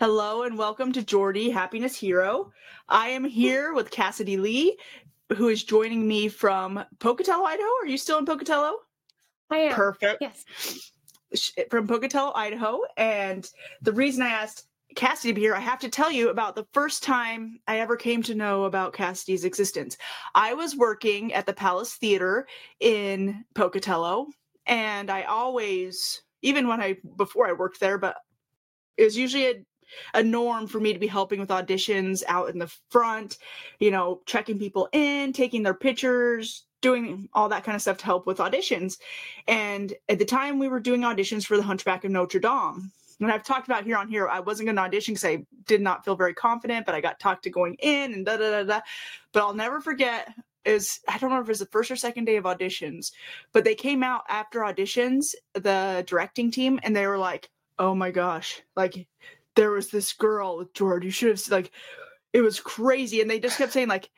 Hello and welcome to Jordi Happiness Hero. I am here with Kassidee Lee, who is joining me from Pocatello, Idaho. Are you still in Pocatello? I am. Perfect. Yes. From Pocatello, Idaho. And the reason I asked Kassidee to be here, I have to tell you about the first time I ever came to know about Kassidee's existence. I was working at the Palace Theater in Pocatello, and I always, even when I, before I worked there, but it was usually a a norm for me to be helping with auditions out in the front, you know, checking people in, taking their pictures, doing all that kind of stuff to help with auditions. And at the time we were doing auditions for the Hunchback of Notre Dame. And I've talked about here on here, I wasn't going to audition because I did not feel very confident, but I got talked to going in and da da da da. But I'll never forget is I don't know if it was the first or second day of auditions, but they came out after auditions, the directing team, and they were like, "Oh my gosh, like there was this girl with George. You should have seen like it was crazy. And they just kept saying like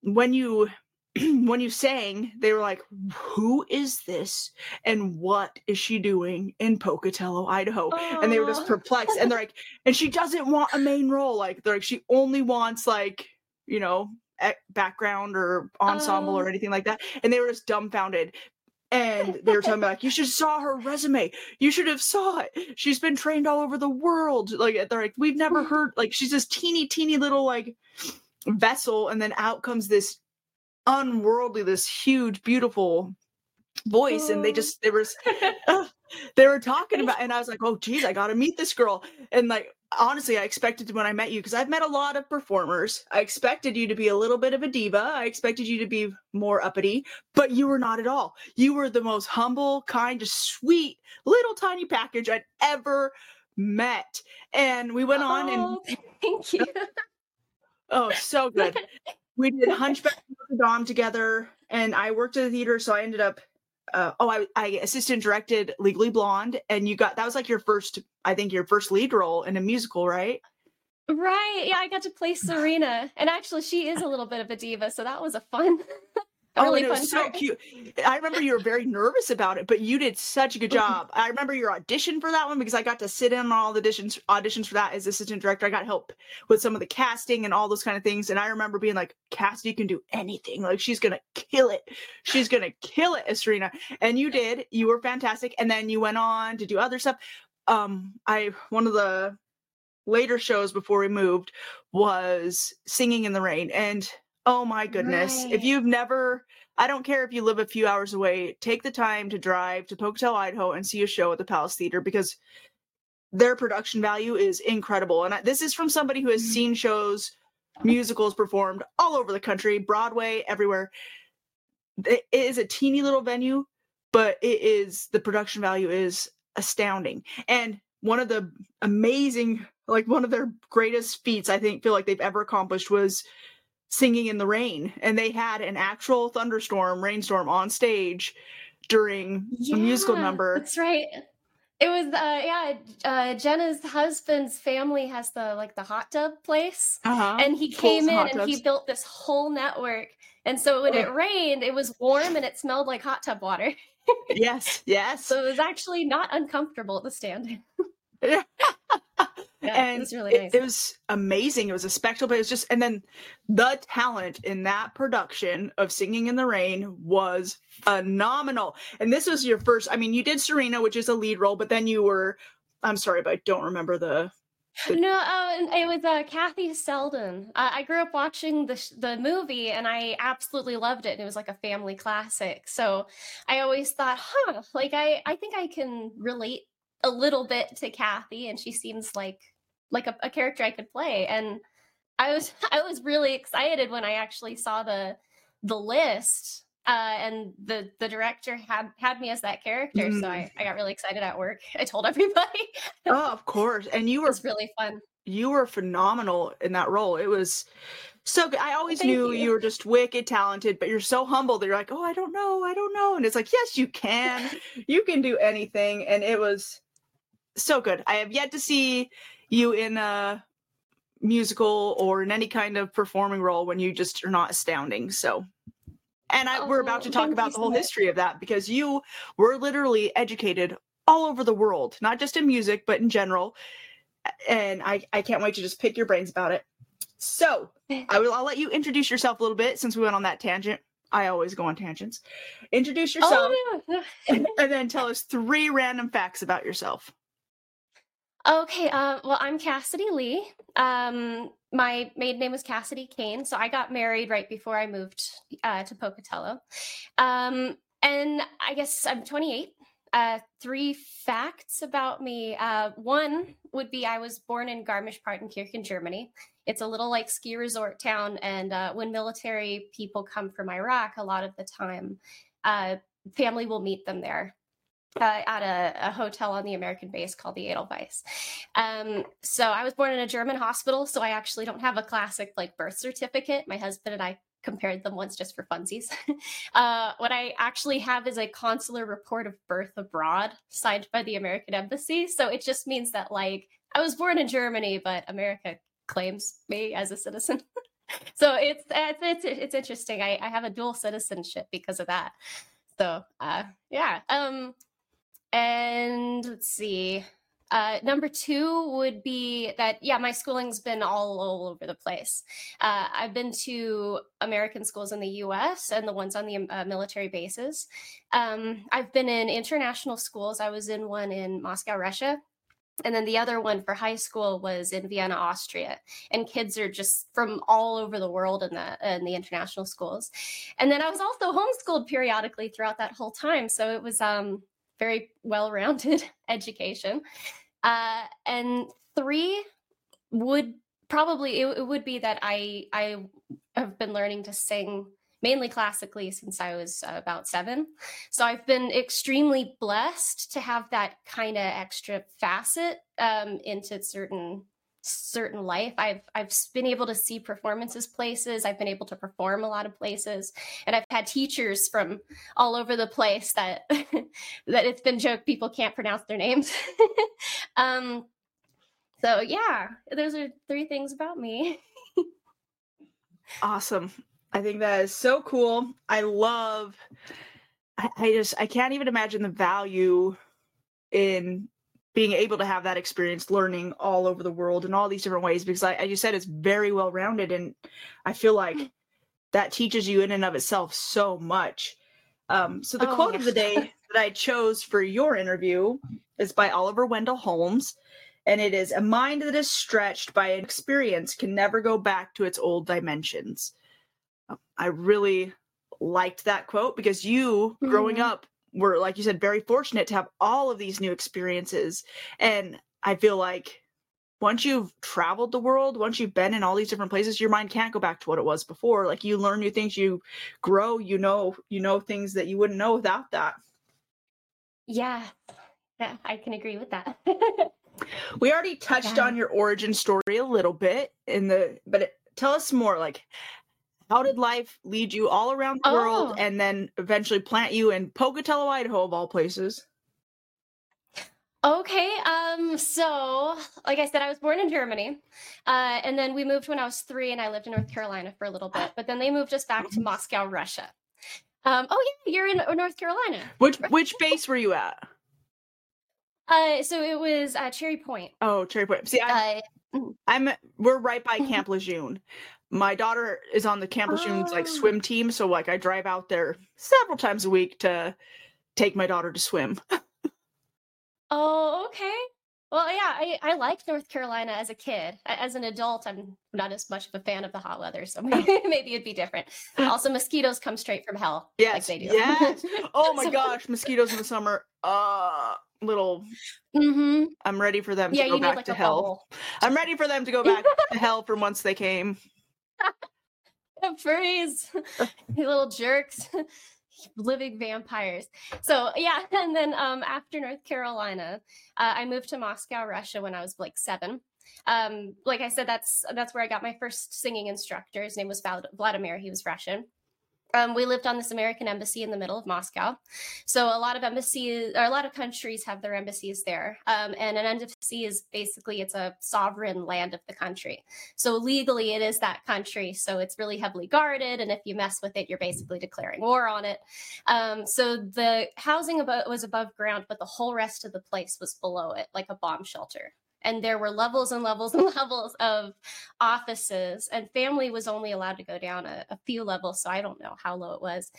when you when you sang, they were like, Who is this? And what is she doing in Pocatello, Idaho? Aww. And they were just perplexed. And they're like, and she doesn't want a main role. Like they're like, she only wants like, you know, background or ensemble oh. or anything like that. And they were just dumbfounded and they were talking about like you should saw her resume. You should have saw it. She's been trained all over the world. Like they're like we've never heard like she's this teeny teeny little like vessel and then out comes this unworldly this huge beautiful voice and they just they were uh, they were talking about and i was like oh geez i gotta meet this girl. And like honestly i expected when i met you because i've met a lot of performers. I expected you to be a little bit of a diva. I expected you to be more uppity but you were not at all. You were the most humble kind just sweet little tiny package i'd ever met. And we went on and oh, thank you. Oh so good. We did hunchback of Notre Dame together and i worked at the theater so i ended up uh, oh, I, I assistant directed Legally Blonde, and you got that was like your first, I think, your first lead role in a musical, right? Right. Yeah, I got to play Serena, and actually, she is a little bit of a diva, so that was a fun. oh, it was so cute. I remember you were very nervous about it, but you did such a good job. I remember your audition for that one because I got to sit in on all the auditions auditions for that as assistant director. I got help with some of the casting and all those kind of things. And I remember being like, Kassidee can do anything. Like she's gonna kill it. She's gonna kill it Serena. And you did. You were fantastic. And then you went on to do other stuff. Um, I one of the later shows before we moved was Singing in the Rain. And Oh my goodness. Right. If you've never, I don't care if you live a few hours away, take the time to drive to Pocatello, Idaho and see a show at the Palace Theater because their production value is incredible. And I, this is from somebody who has mm-hmm. seen shows, musicals performed all over the country, Broadway, everywhere. It is a teeny little venue, but it is the production value is astounding. And one of the amazing, like one of their greatest feats, I think, feel like they've ever accomplished was singing in the rain. And they had an actual thunderstorm rainstorm on stage during yeah, a musical number. that's right. It was uh yeah uh jenna's husband's family has the like the hot tub place. Uh-huh. and he came in and he built this whole network. And so when it rained it was warm and it smelled like hot tub water. Yes yes. So it was actually not uncomfortable to stand in Yeah, and it was really nice. It, was amazing. It was a spectacle, but it was just, and then the talent in that production of Singing in the Rain was phenomenal. And this was your first, I mean, you did Serena, which is a lead role, but then you were, I'm sorry, but I don't remember the. No, uh, it was uh, Kathy Selden. Uh, I grew up watching the the movie, and I absolutely loved it. And it was like a family classic. So I always thought, huh, like I I think I can relate a little bit to Kathy, and she seems like like a, a character I could play. And I was I was really excited when I actually saw the the list uh, and the the director had had me as that character mm. so I, I got really excited at work i told everybody oh of course and you were really fun you were phenomenal in that role it was so good i always Thank knew you. you. were just wicked talented but you're so humble that you're like oh i don't know i don't know and it's like yes you can you can do anything and it was so good i have yet to see you in a musical or in any kind of performing role when you just are not astounding. So, and I, oh, we're about to oh, talk about the whole so history of that because you were literally educated all over the world, not just in music, but in general. and I, I can't wait to just pick your brains about it. So I will I'll let you introduce yourself a little bit since we went on that tangent. I always go on tangents. Introduce yourself Oh, no. and, and then tell us three random facts about yourself. Okay, uh, well, I'm Kassidee Lee. Um, my maiden name was Kassidee Kane, so I got married right before I moved uh, to Pocatello. Um, and I guess I'm 28. Uh, three facts about me. Uh, one would be I was born in Garmisch-Partenkirchen, Germany. It's a little like ski resort town, and uh, when military people come from Iraq, a lot of the time, uh, family will meet them there uh, at a, a hotel on the American base called the Edelweiss. Um, so I was born in a German hospital, so I actually don't have a classic like birth certificate. My husband and I compared them once just for funsies. uh, what I actually have is a consular report of birth abroad signed by the American embassy. So it just means that like I was born in Germany, but America claims me as a citizen. so it's it's it's, interesting. I, I have a dual citizenship because of that. So uh, yeah. Um, and let's see. Uh, number two would be that, yeah, my schooling's been all, all over the place. Uh, I've been to American schools in the US and the ones on the uh, military bases. Um, I've been in international schools. I was in one in Moscow, Russia. And then the other one for high school was in Vienna, Austria. And kids are just from all over the world in the in the international schools. And then I was also homeschooled periodically throughout that whole time. So it was um very well-rounded education. Uh, and three would probably it, it would be that I I have been learning to sing mainly classically since I was about seven. So I've been extremely blessed to have that kind of extra facet um, into certain certain life. I've i've been able to see performances places. I've been able to perform a lot of places. And i've had teachers from all over the place that that it's been joked people can't pronounce their names. Um so yeah those are three things about me. Awesome. I think that is so cool. I love I, I just I can't even imagine the value in being able to have that experience learning all over the world in all these different ways because I, as you said it's very well rounded and I feel like that teaches you in and of itself so much. Um, so the Oh, quote of the day that I chose for your interview is by Oliver Wendell Holmes, and it is a mind that is stretched by an experience can never go back to its old dimensions. Um, I really liked that quote because you, growing Mhm. up, were like you said, very fortunate to have all of these new experiences, and I feel like once you've traveled the world, once you've been in all these different places, your mind can't go back to what it was before. Like you learn new things, you grow, you know, you know things that you wouldn't know without that. yeah yeah i can agree with that We already touched Yeah. on your origin story a little bit in the, but it, tell us more. Like, how did life lead you all around the world, Oh. and then eventually plant you in Pocatello, Idaho, of all places? Okay, um, so like I said, I was born in Germany, uh, and then we moved when I was three, and I lived in North Carolina for a little bit. But then they moved us back to Moscow, Russia. Um, oh yeah, you're in uh, North Carolina. Which which base were you at? Uh, so it was uh, Cherry Point. Oh, Cherry Point. See, I, Uh, I'm we're right by. Camp Lejeune. My daughter is on the Camp Lejeune's like Oh. swim team, so like I drive out there several times a week to take my daughter to swim. oh, okay. Well, yeah, I, I liked North Carolina as a kid. As an adult, I'm not as much of a fan of the hot weather, so maybe, maybe it'd be different. Also, mosquitoes come straight from hell, like Yes, they do. yes. Oh my So- gosh, mosquitoes in the summer. Uh, little. Mm-hmm. I'm ready for them Yeah, to go need back like to hell. bubble. I'm ready for them to go back to hell from whence they came. furries, you little jerks, living vampires. So yeah, and then um, after North Carolina, uh, I moved to Moscow, Russia when I was like seven. Um, like I said, that's that's where I got my first singing instructor. His name was Vlad- Vladimir. He was Russian. Um, we lived on this American embassy in the middle of Moscow. So a lot of embassies or a lot of countries have their embassies there. Um, and an embassy is basically it's a sovereign land of the country. So legally, it is that country. So it's really heavily guarded, and if you mess with it, you're basically declaring war on it. Um, so the housing above was above ground, but the whole rest of the place was below it, like a bomb shelter. And there were levels and levels and levels of offices and family was only allowed to go down a, a few levels so i don't know how low it was.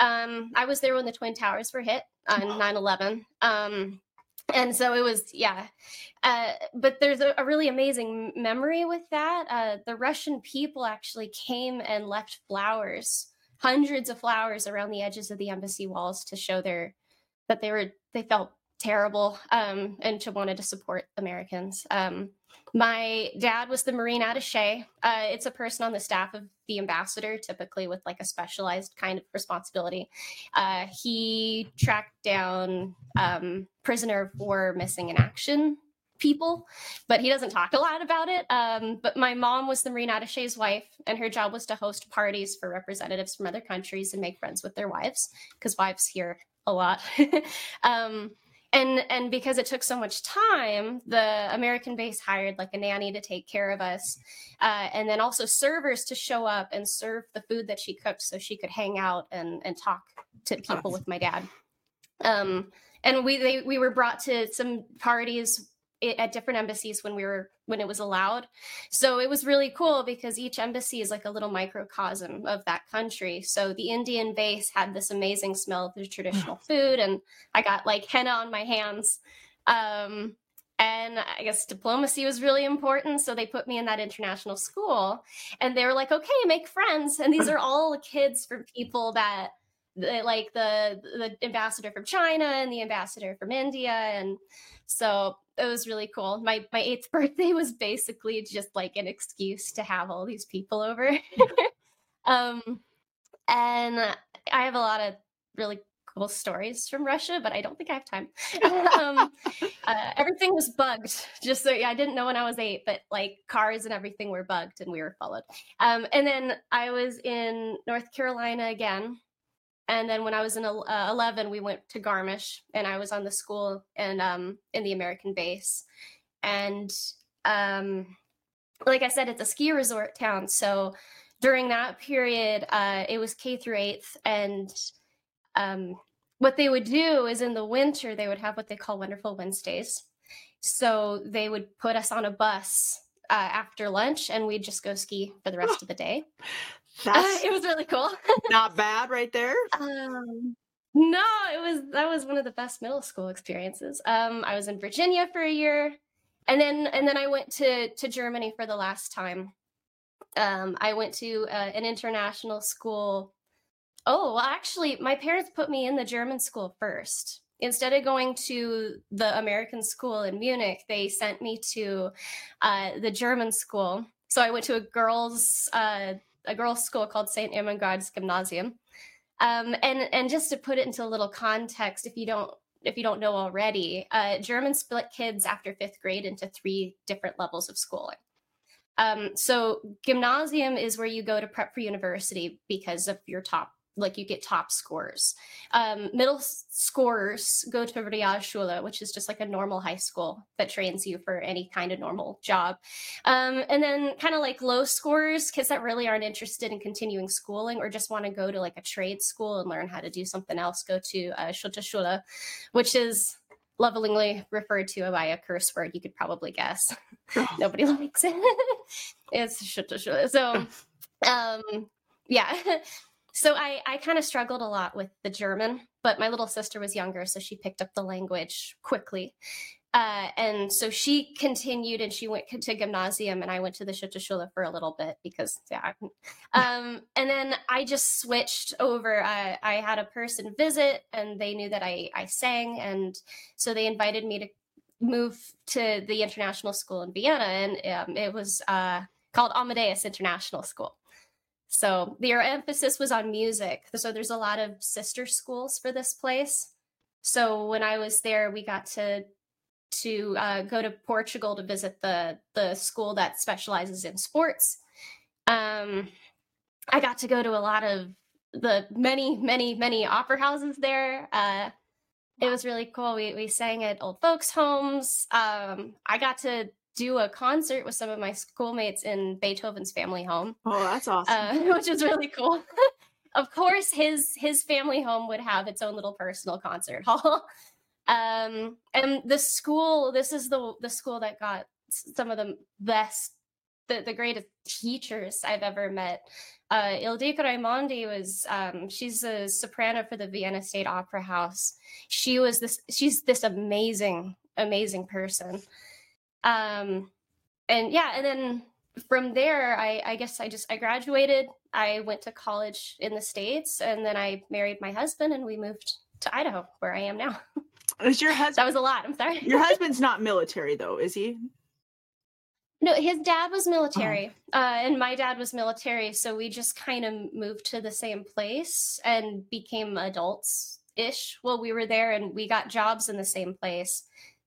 Um, i was there when the twin towers were hit on 9-11 um, and so it was yeah. Uh, but there's a, a, really amazing memory with that uh, the russian people actually came and left flowers hundreds of flowers around the edges of the embassy walls to show their that they were they felt terrible um, and to wanted to support Americans. Um, my dad was the Marine attaché. Uh, it's a person on the staff of the ambassador, typically with like a specialized kind of responsibility. Uh, he tracked down um, prisoner of war missing in action people, but he doesn't talk a lot about it. Um, but my mom was the Marine attaché's wife, and her job was to host parties for representatives from other countries and make friends with their wives, because wives here a lot. um, and and because it took so much time the american base hired like a nanny to take care of us uh, and then also servers to show up and serve the food that she cooked so she could hang out and and talk to people with my dad. Um, and we they, we were brought to some parties at different embassies when we were when it was allowed. So it was really cool because each embassy is like a little microcosm of that country. So the Indian base had this amazing smell of the traditional food, and I got like henna on my hands. Um, and I guess diplomacy was really important. So they put me in that international school, and they were like, "Okay, make friends." And these are all kids from people that like the the ambassador from China and the ambassador from India and so it was really cool. My my eighth birthday was basically just like an excuse to have all these people over. um, and I have a lot of really cool stories from Russia, but I don't think I have time. um, uh, everything was bugged. Just so yeah, I didn't know when I was eight, but like cars and everything were bugged, and we were followed. Um, and then I was in North Carolina again and then when I was in uh, 11, we went to Garmisch and I was on the school and um, in the American base. And um, like I said, it's a ski resort town. So during that period, uh, it was K through eighth. And um, what they would do is in the winter, they would have what they call Wonderful Wednesdays. So they would put us on a bus uh, after lunch and we'd just go ski for the rest of the day. That's it was really cool. not bad, right there. Um, no, it was that was one of the best middle school experiences. Um, I was in Virginia for a year, and then and then I went to to Germany for the last time. Um, I went to uh, an international school. Oh, well, actually, my parents put me in the German school first. Instead of going to the American school in Munich, they sent me to uh, the German school. So I went to a girls' uh, a girls' school called St. Irmengard's Gymnasium. Um, and and just to put it into a little context, if you don't if you don't know already, uh, German split kids after fifth grade into three different levels of schooling. Um, so gymnasium is where you go to prep for university because of your top like you get top scores. Um, middle scorers go to Realschule, which is just like a normal high school that trains you for any kind of normal job. Um, and then kind of like low scorers, kids that really aren't interested in continuing schooling or just want to go to like a trade school and learn how to do something else, go to uh, which is lovingly referred to by a curse word you could probably guess. Nobody likes it. it's Schulterschule. So um yeah so I, I kind of struggled a lot with the German, but my little sister was younger, so she picked up the language quickly. Uh, and so she continued and she went to gymnasium and I went to the Schutterschule for a little bit because yeah. Um, and then I just switched over. I, I had a person visit and they knew that I, I sang. And so they invited me to move to the international school in Vienna. And um, it was uh, called Amadeus International School. So their emphasis was on music. So there's a lot of sister schools for this place. So when I was there, we got to to uh, go to Portugal to visit the the school that specializes in sports. Um, I got to go to a lot of the many, many, many opera houses there. Uh, it was really cool. We we sang at old folks' homes. Um, I got to do a concert with some of my schoolmates in Beethoven's family home. Oh, that's awesome. Uh, which is really cool. of course, his his family home would have its own little personal concert hall. um, and the school, this is the the school that got some of the best, the, the greatest teachers I've ever met. Uh, Ildiko Raimondi was, um, she's a soprano for the Vienna State Opera House. She was this, she's this amazing, amazing person. Um, and yeah, and then from there, I, I guess I just, I graduated. I went to college in the States and then I married my husband and we moved to Idaho where I am now. Is your husband? that was a lot. I'm sorry. your husband's not military though, is he? No, his dad was military, oh. uh, and my dad was military. So we just kind of moved to the same place and became adults ish while we were there, and we got jobs in the same place.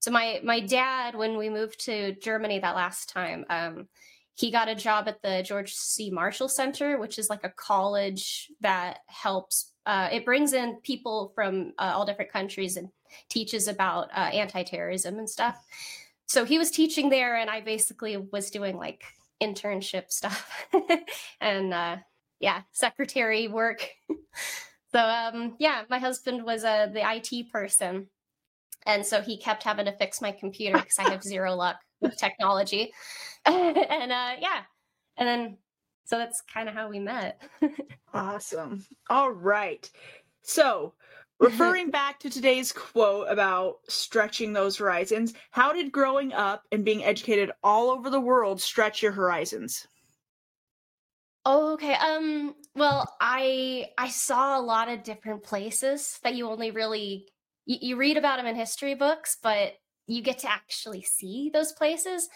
So my my dad, when we moved to Germany that last time, um, he got a job at the George C. Marshall Center, which is like a college that helps. Uh, it brings in people from uh, all different countries and teaches about uh, anti-terrorism and stuff. So he was teaching there, and I basically was doing like internship stuff and uh, yeah, secretary work. so um, yeah, my husband was uh, the IT person, and so he kept having to fix my computer because I have zero luck with technology. and uh, yeah, and then so that's kind of how we met. awesome. All right. So, referring back to today's quote about stretching those horizons, how did growing up and being educated all over the world stretch your horizons? Oh, okay. Um well, I I saw a lot of different places that you only really you, you read about them in history books, but you get to actually see those places.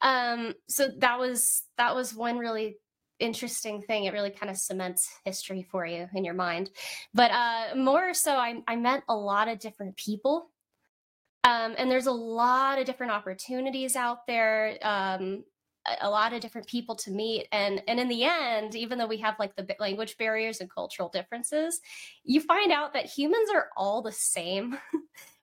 Um, so that was that was one really interesting thing. It really kind of cements history for you in your mind. But uh, more so, I, I met a lot of different people. Um, and there's a lot of different opportunities out there. Um, a lot of different people to meet and and in the end even though we have like the language barriers and cultural differences you find out that humans are all the same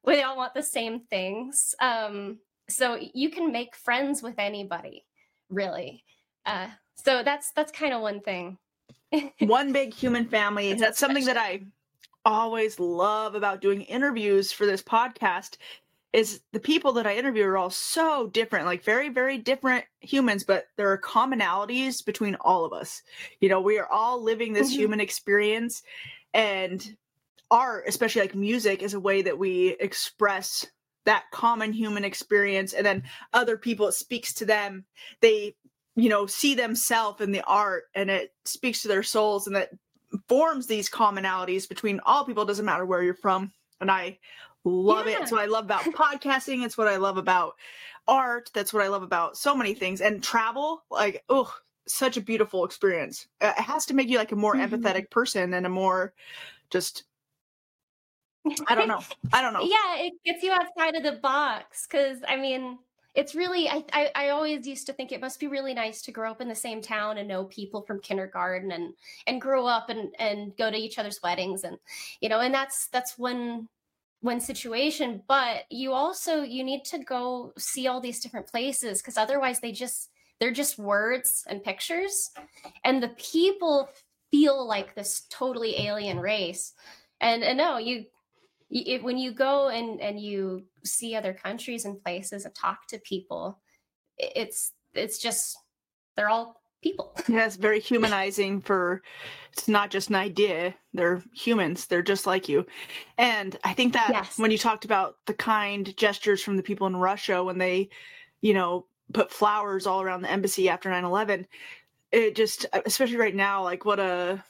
we all want the same things. Um, so you can make friends with anybody, really. Uh, so that's that's kind of one thing. one big human family. That's something that I always love about doing interviews for this podcast is the people that I interview are all so different, like very, very different humans, but there are commonalities between all of us. You know, we are all living this mm-hmm. human experience and art, especially like music, is a way that we express that common human experience. And then other people, it speaks to them. They, you know, see themselves in the art and it speaks to their souls and that forms these commonalities between all people. Doesn't matter where you're from. And I love yeah. it. It's what I love about podcasting. It's what I love about art. That's what I love about so many things. And travel, like, oh, such a beautiful experience. It has to make you like a more mm-hmm. empathetic person and a more just I don't know. I don't know. yeah, it gets you outside of the box because I mean, it's really I, I, I always used to think it must be really nice to grow up in the same town and know people from kindergarten and and grow up and and go to each other's weddings and you know and that's that's one one situation but you also you need to go see all these different places because otherwise they just they're just words and pictures. And the people feel like this totally alien race. And and no you it, when you go and and you see other countries and places and talk to people it's it's just they're all people. Yeah it's very humanizing for it's not just an idea they're humans they're just like you. And i think that yes. when you talked about the kind gestures from the people in russia when they you know put flowers all around the embassy after 9-11 it just especially right now like what a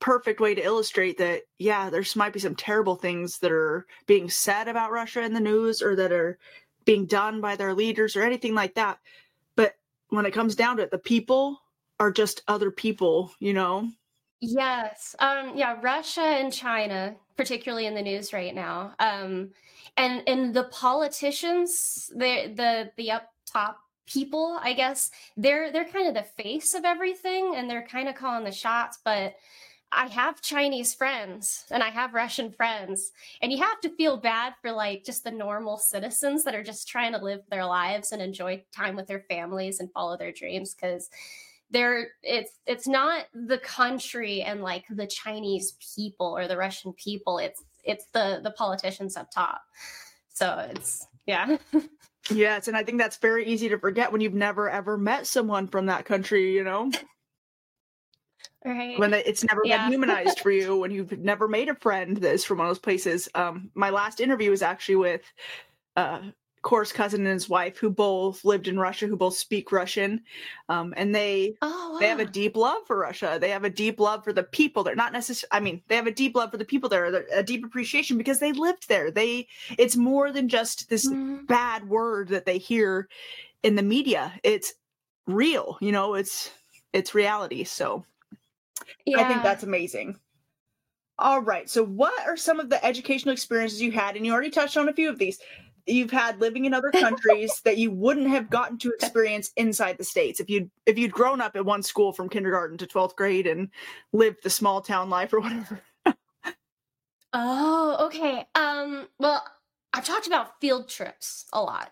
perfect way to illustrate that yeah there's might be some terrible things that are being said about russia in the news or that are being done by their leaders or anything like that when it comes down to it the people are just other people you know? Yes. Um yeah russia and china particularly in the news right now um and and the politicians the the the up top people i guess they're they're kind of the face of everything and they're kind of calling the shots but I have Chinese friends and I have Russian friends. And you have to feel bad for like just the normal citizens that are just trying to live their lives and enjoy time with their families and follow their dreams because they're it's it's not the country and like the Chinese people or the Russian people. It's it's the the politicians up top. So it's yeah. Yes, and I think that's very easy to forget when you've never ever met someone from that country, you know? Right. When they, it's never Yeah. been humanized for you, when you've never made a friend that is from one of those places. Um, my last interview was actually with uh Core's cousin and his wife, who both lived in Russia, who both speak Russian, um, and they Oh, they have a deep love for Russia. They have a deep love for the people. They're not necessarily. I mean, they have a deep love for the people there. A deep appreciation because they lived there. They. It's more than just this Mhm. bad word that they hear in the media. It's real. You know, it's it's reality. So Yeah. I think that's amazing. All right. So, what are some of the educational experiences you had? And you already touched on a few of these. You've had living in other countries that you wouldn't have gotten to experience inside the states if you'd if you'd grown up at one school from kindergarten to twelfth grade and lived the small town life or whatever. Oh, okay. Um, well, I've talked about field trips a lot,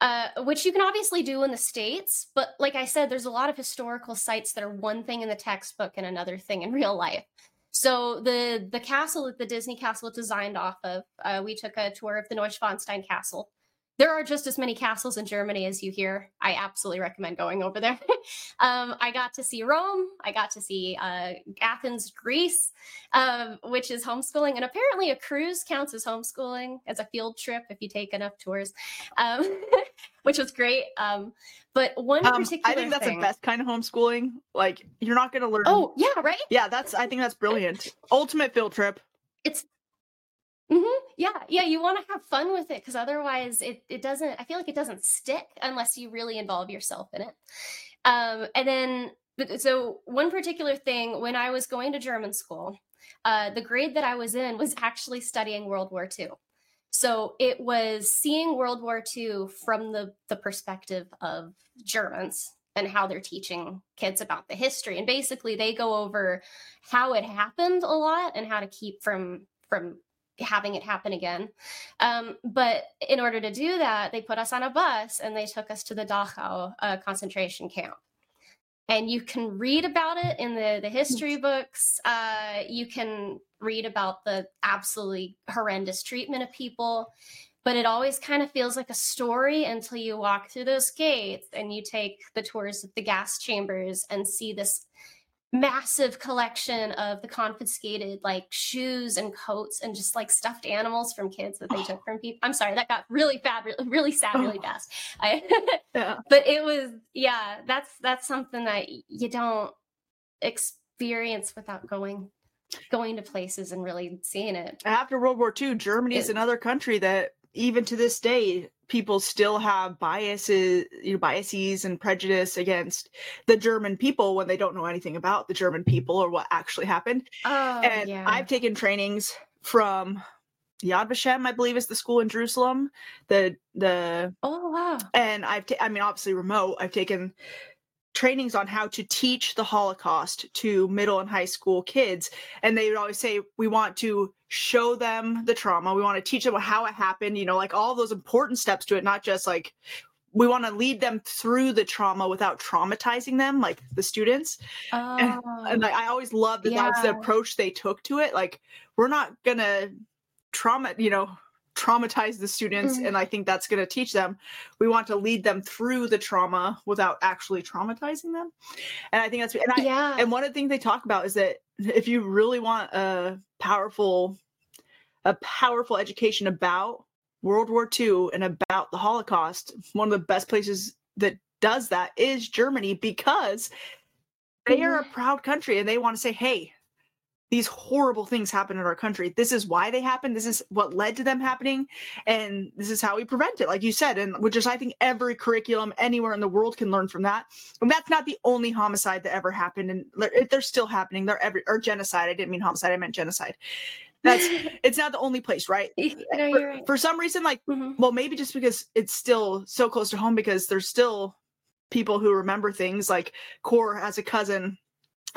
uh, which you can obviously do in the States, but like I said, there's a lot of historical sites that are one thing in the textbook and another thing in real life. So the the castle that the Disney castle designed off of, uh, we took a tour of the Neuschwanstein Castle. There are just as many castles in Germany as you hear. I absolutely recommend going over there. um, I got to see Rome. I got to see uh, Athens, Greece um, which is homeschooling. And apparently, a cruise counts as homeschooling as a field trip if you take enough tours, um, which was great. Um, but one Um, particular I think that's thing, the best kind of homeschooling. Like you're not going to learn. Oh, yeah, right? yeah. That's. I think that's brilliant. Ultimate field trip. It's. Hmm Yeah, yeah, you want to have fun with it because otherwise, it it doesn't. I feel like it doesn't stick unless you really involve yourself in it. Um, and then, but- so one particular thing when I was going to German school, uh, the grade that I was in was actually studying World War II. So it was seeing World War II from the the perspective of Germans and how they're teaching kids about the history. And basically, they go over how it happened a lot and how to keep from from having it happen again. Um, but in order to do that, they put us on a bus and they took us to the Dachau uh, concentration camp. And you can read about it in the, the history books. Uh, you can read about the absolutely horrendous treatment of people. But it always kind of feels like a story until you walk through those gates and you take the tours of the gas chambers and see this massive collection of the confiscated like shoes and coats and just like stuffed animals from kids that they oh. took from people. I'm sorry, that got really bad, really, really sad, really Oh. fast. I, Yeah. but it was, yeah, that's that's something that you don't experience without going going to places and really seeing it. after World War II, Germany is It- another country that even to this day people still have biases, you know, biases and prejudice against the German people when they don't know anything about the German people or what actually happened. Oh, and yeah. I've taken trainings from Yad Vashem, I believe, is the school in Jerusalem. The the oh wow. and I've ta- I mean obviously remote. I've taken trainings on how to teach the Holocaust to middle and high school kids, and they would always say we want to show them the trauma. We want to teach them how it happened. You know, like all those important steps to it, not just like we want to lead them through the trauma without traumatizing them, like the students. Oh, And like, I always loved that that was the approach they took to it. Like we're not gonna trauma, you know, traumatize the students, Mhm. and I think that's gonna teach them. We want to lead them through the trauma without actually traumatizing them. And I think that's and I yeah. and one of the things they talk about is that if you really want a powerful a powerful education about World War II and about the Holocaust, one of the best places that does that is Germany because they are a proud country and they want to say, hey, these horrible things happen in our country. This is why they happened. This is what led to them happening. And this is how we prevent it, like you said. And which is, I think, every curriculum anywhere in the world can learn from that. And that's not the only homicide that ever happened. And they're, they're still happening. They're every, or genocide. I didn't mean homicide. I meant genocide. That's, it's not the only place, right? no, For, right. for some reason, like, Mhm. well, maybe just because it's still so close to home because there's still people who remember things like Core has a cousin,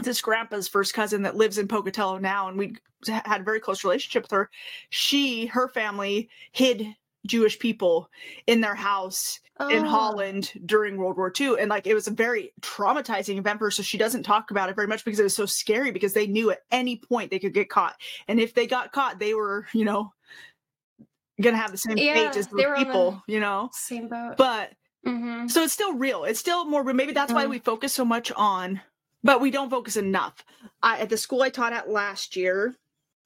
this grandpa's first cousin that lives in Pocatello now, and we had a very close relationship with her. She, her family hid Jewish people in their house in Oh. Holland during World War II. And like it was a very traumatizing event for her. So she doesn't talk about it very much because it was so scary because they knew at any point they could get caught. And if they got caught, they were, you know, gonna have the same Yeah, fate as the people, you know. Same boat. But hmm so it's still real. It's still more. Maybe that's why Mm. we focus so much on, but we don't focus enough. I, at the school I taught at last year,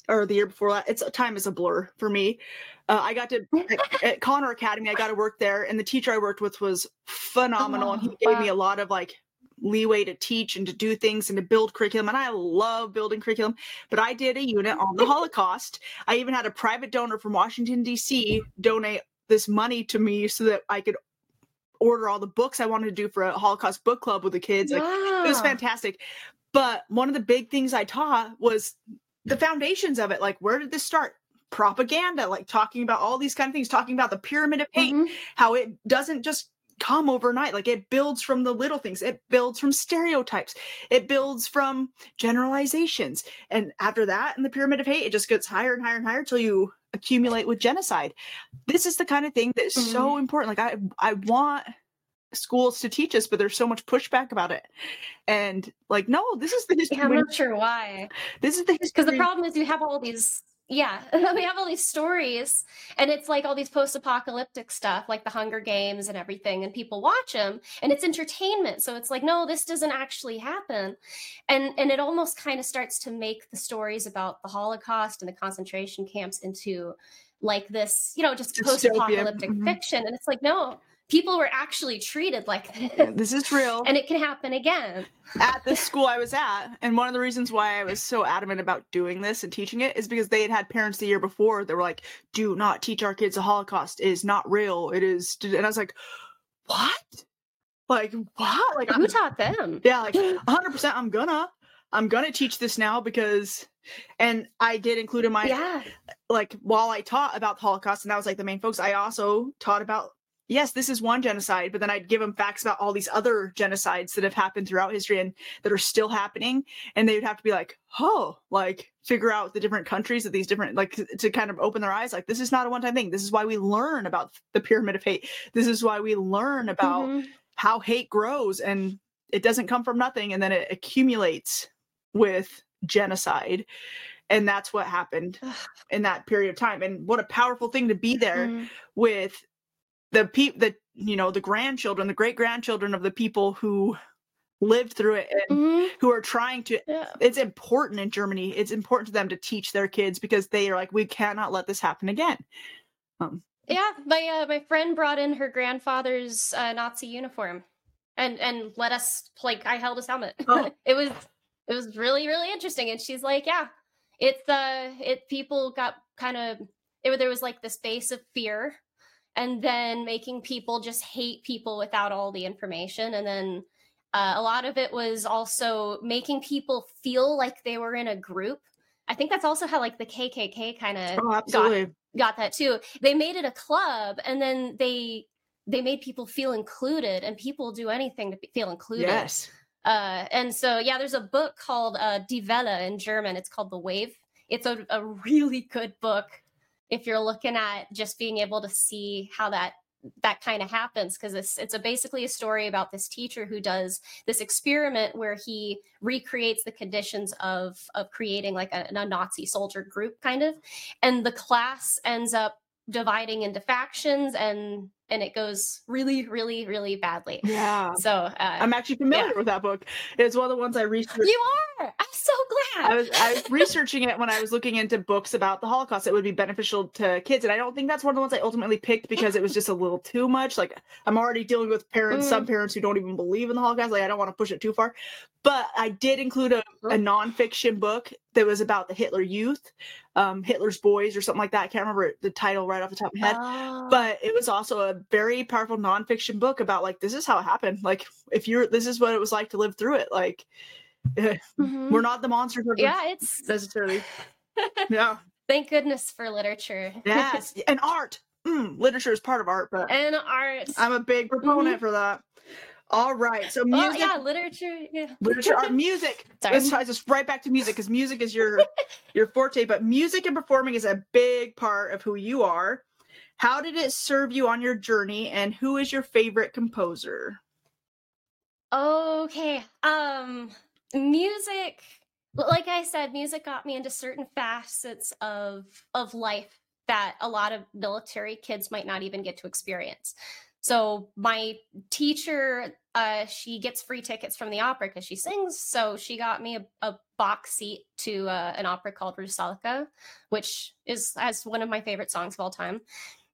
or the year before that, it's time is a blur for me. Uh, I got to at, at Connor Academy. I got to work there, and the teacher I worked with was phenomenal, and he Oh, gave me a lot of like leeway to teach and to do things and to build curriculum. And I love building curriculum. But I did a unit on the Holocaust. I even had a private donor from Washington D.C. donate this money to me so that I could order all the books I wanted to do for a Holocaust book club with the kids. Like it was fantastic. But one of the big things I taught was the foundations of it. Like, where did this start? Propaganda, like talking about all these kind of things, talking about the pyramid of hate, Mhm. how it doesn't just come overnight. Like, it builds from the little things, it builds from stereotypes, it builds from generalizations. And after that, in the pyramid of hate, it just gets higher and higher and higher until you accumulate with genocide. This is the kind of thing that is so mm-hmm. important. Like, I, I want schools to teach us, but there's so much pushback about it. And like, no, this is the history. Yeah, I'm not sure why. this is the history. Because the problem is you have all these, yeah, we have all these stories, and it's like all these post-apocalyptic stuff, like the Hunger Games and everything, and people watch them, and it's entertainment. So it's like, no, this doesn't actually happen, and and it almost kind of starts to make the stories about the Holocaust and the concentration camps into like this, you know, just Dystopia, post-apocalyptic mhm. fiction, and it's like, no, people were actually treated like this, this is real. and it can happen again. at the school I was at, and one of the reasons why I was so adamant about doing this and teaching it is because they had had parents the year before that were like, "Do not teach our kids the Holocaust. It is not real. It is," and I was like, "What? Like what? Like Who I'm, taught them? yeah, like 100. percent I'm gonna, I'm gonna teach this now because." And I did include in my Yeah. like while I taught about the Holocaust and that was like the main focus, I also taught about yes, this is one genocide, but then I'd give them facts about all these other genocides that have happened throughout history and that are still happening, and they would have to be like, oh, like figure out the different countries of these different like to- kind of open their eyes, like this is not a one-time thing. This is why we learn about the pyramid of hate. This is why we learn about Mhm. how hate grows and it doesn't come from nothing and then it accumulates with genocide and that's what happened in that period of time and what a powerful thing to be there Mhm. with the people the you know the grandchildren the great grandchildren of the people who lived through it and Mhm. who are trying to Yeah. it's important in germany it's important to them to teach their kids because they are like we cannot let this happen again Yeah, my uh, my friend brought in her grandfather's uh, Nazi uniform, and and let us like I held his helmet. Oh. it was it was really really interesting, and she's like, yeah, it's uh it people got kind of it, there was like this base of fear, and then making people just hate people without all the information, and then. Uh, a lot of it was also making people feel like they were in a group. I think that's also how like the KKK kind of oh absolutely got that too. They made it a club and then they they made people feel included and people do anything to be- feel included. yes Uh and so yeah, there's a book called uh Die Welle in German. It's called The Wave. It's a, a really good book if you're looking at just being able to see how that that kind of happens because it's it's a basically a story about this teacher who does this experiment where he recreates the conditions of of creating like a, a Nazi soldier group kind of. And the class ends up dividing into factions and and it goes really really really badly. Yeah. So uh, i'm actually familiar with that book. It's one of the ones i researched you are! I'm so glad! I was I was researching it when I was looking into books about the Holocaust that would be beneficial to kids, and I don't think that's one of the ones I ultimately picked because it was just a little too much. Like I'm already dealing with parents, some parents who don't even believe in the Holocaust. Like I don't want to push it too far, but I did include a, a nonfiction book that was about the Hitler Youth, um, Hitler's Boys, or something like that. I can't remember the title right off the top of my head Oh. but it was also a very powerful nonfiction book about like this is how it happened like if you're this is what it was like to live through it like eh, Mhm. we're not the monsters of the- yeah it's necessarily yeah thank goodness for literature yes and art mm, literature is part of art but and art i'm a big proponent for that all right so music well yeah literature yeah literature art music Sorry. this ties us right back to music because music is your your forte but music and performing is a big part of who you are how did it serve you on your journey and who is your favorite composer Okay. Um music like I said, music got me into certain facets of of life that a lot of military kids might not even get to experience. So my teacher, uh, she gets free tickets from the opera because she sings. So she got me a, a box seat to uh, an opera called Rusalka, which is as one of my favorite songs of all time.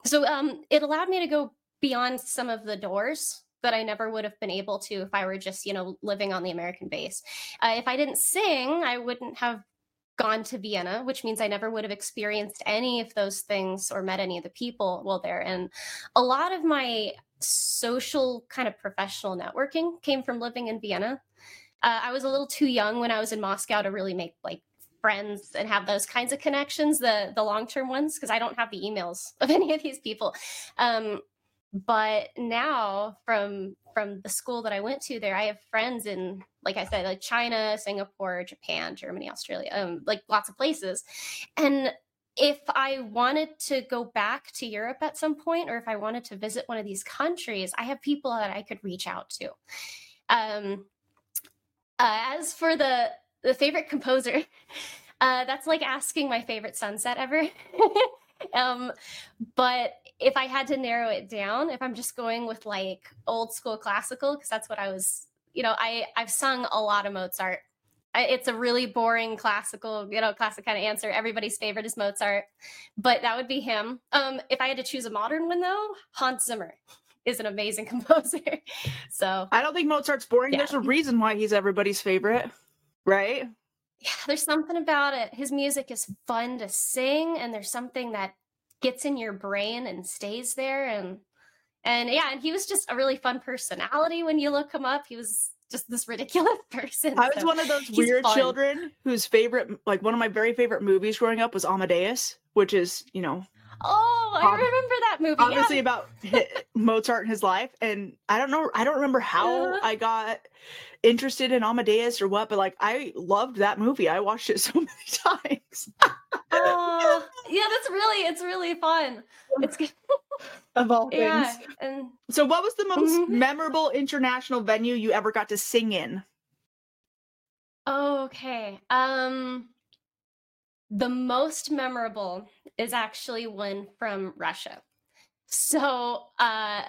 So um, it allowed me to go beyond some of the doors that I never would have been able to if I were just, you know, living on the American base. Uh, if I didn't sing, I wouldn't have gone to Vienna, which means I never would have experienced any of those things or met any of the people while there. And a lot of my social kind of professional networking came from living in Vienna. Uh, I was a little too young when I was in Moscow to really make like friends and have those kinds of connections, the the long term ones, because I don't have the emails of any of these people. Um, but now from from the school that I went to there, I have friends in, like I said, like China, Singapore, Japan, Germany, Australia, um, like lots of places. And if I wanted to go back to Europe at some point, or if I wanted to visit one of these countries, I have people that I could reach out to. Um, uh, as for the the favorite composer, uh, that's like asking my favorite sunset ever. um, but if I had to narrow it down, if I'm just going with like old school classical, because that's what I was, you know, I I've sung a lot of Mozart. I, it's a really boring classical, you know, classic kind of answer. Everybody's favorite is Mozart, but that would be him. Um, if I had to choose a modern one though, Hans Zimmer is an amazing composer. so I don't think Mozart's boring. Yeah. There's a reason why he's everybody's favorite, right? Yeah, there's something about it. His music is fun to sing, and there's something that gets in your brain and stays there and and yeah and he was just a really fun personality when you look him up he was just this ridiculous person i was so one of those weird fun. children whose favorite like one of my very favorite movies growing up was amadeus which is you know oh i remember that movie obviously yeah. about mozart and his life and i don't know i don't remember how uh-huh. i got interested in amadeus or what but like i loved that movie i watched it so many times oh, yeah, that's really it's really fun. It's good. of all things. Yeah, and so what was the most mm-hmm. memorable international venue you ever got to sing in? Okay. Um the most memorable is actually one from Russia. So, uh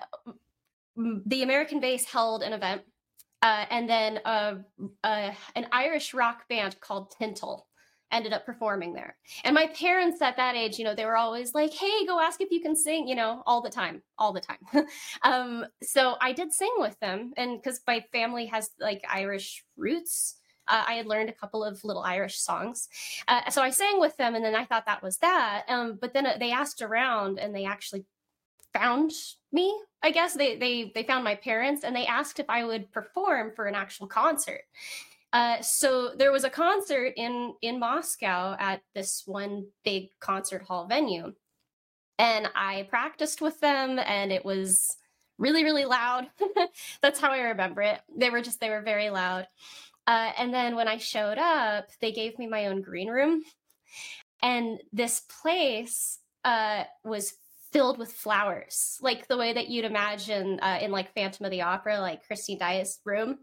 the American base held an event uh, and then an Irish rock band called Tintle ended up performing there. And my parents at that age, you know, they were always like, hey, go ask if you can sing, you know, all the time, all the time. um, so I did sing with them. And because my family has like Irish roots, uh, I had learned a couple of little Irish songs. Uh, so I sang with them, and then I thought that was that. Um, but then uh, they asked around and they actually found me i guess they they they found my parents and they asked if i would perform for an actual concert uh, so there was a concert in in Moscow at this one big concert hall venue, and I practiced with them, and it was really really loud. That's how I remember it. They were just they were very loud. Uh, and then when I showed up, they gave me my own green room, and this place uh, was filled with flowers, like the way that you'd imagine uh, in like Phantom of the Opera, like Christine Daae's room.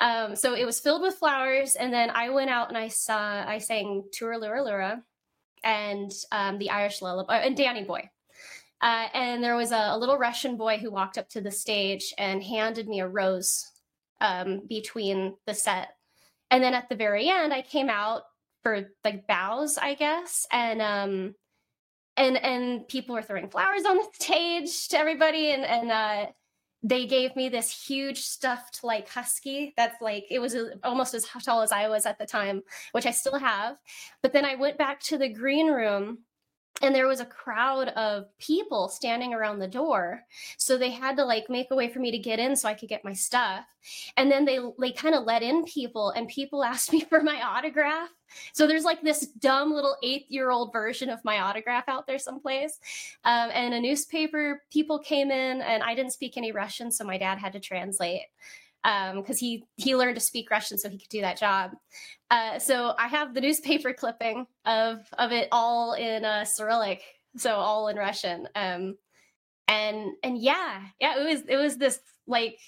Um, so it was filled with flowers, and then I went out and I saw I sang Turalura Lura and um, the Irish Lullaby and Danny Boy. Uh, and there was a, a, little Russian boy who walked up to the stage and handed me a rose um, between the set. And then at the very end, I came out for like bows, I guess, and um, and and people were throwing flowers on the stage to everybody and and uh they gave me this huge stuffed like husky that's like it was almost as tall as I was at the time, which I still have. But then I went back to the green room and there was a crowd of people standing around the door. So they had to like make a way for me to get in so i could get my stuff. And then they they kind of let in people and people asked me for my autograph. So there's like this dumb little eight year old version of my autograph out there someplace. Um, and a newspaper people came in and i didn't speak any russian so my dad had to translate because um, he he learned to speak Russian so he could do that job. Uh, so I have the newspaper clipping of of it all in uh, Cyrillic, so all in Russian. Um, and and yeah, yeah, it was it was this like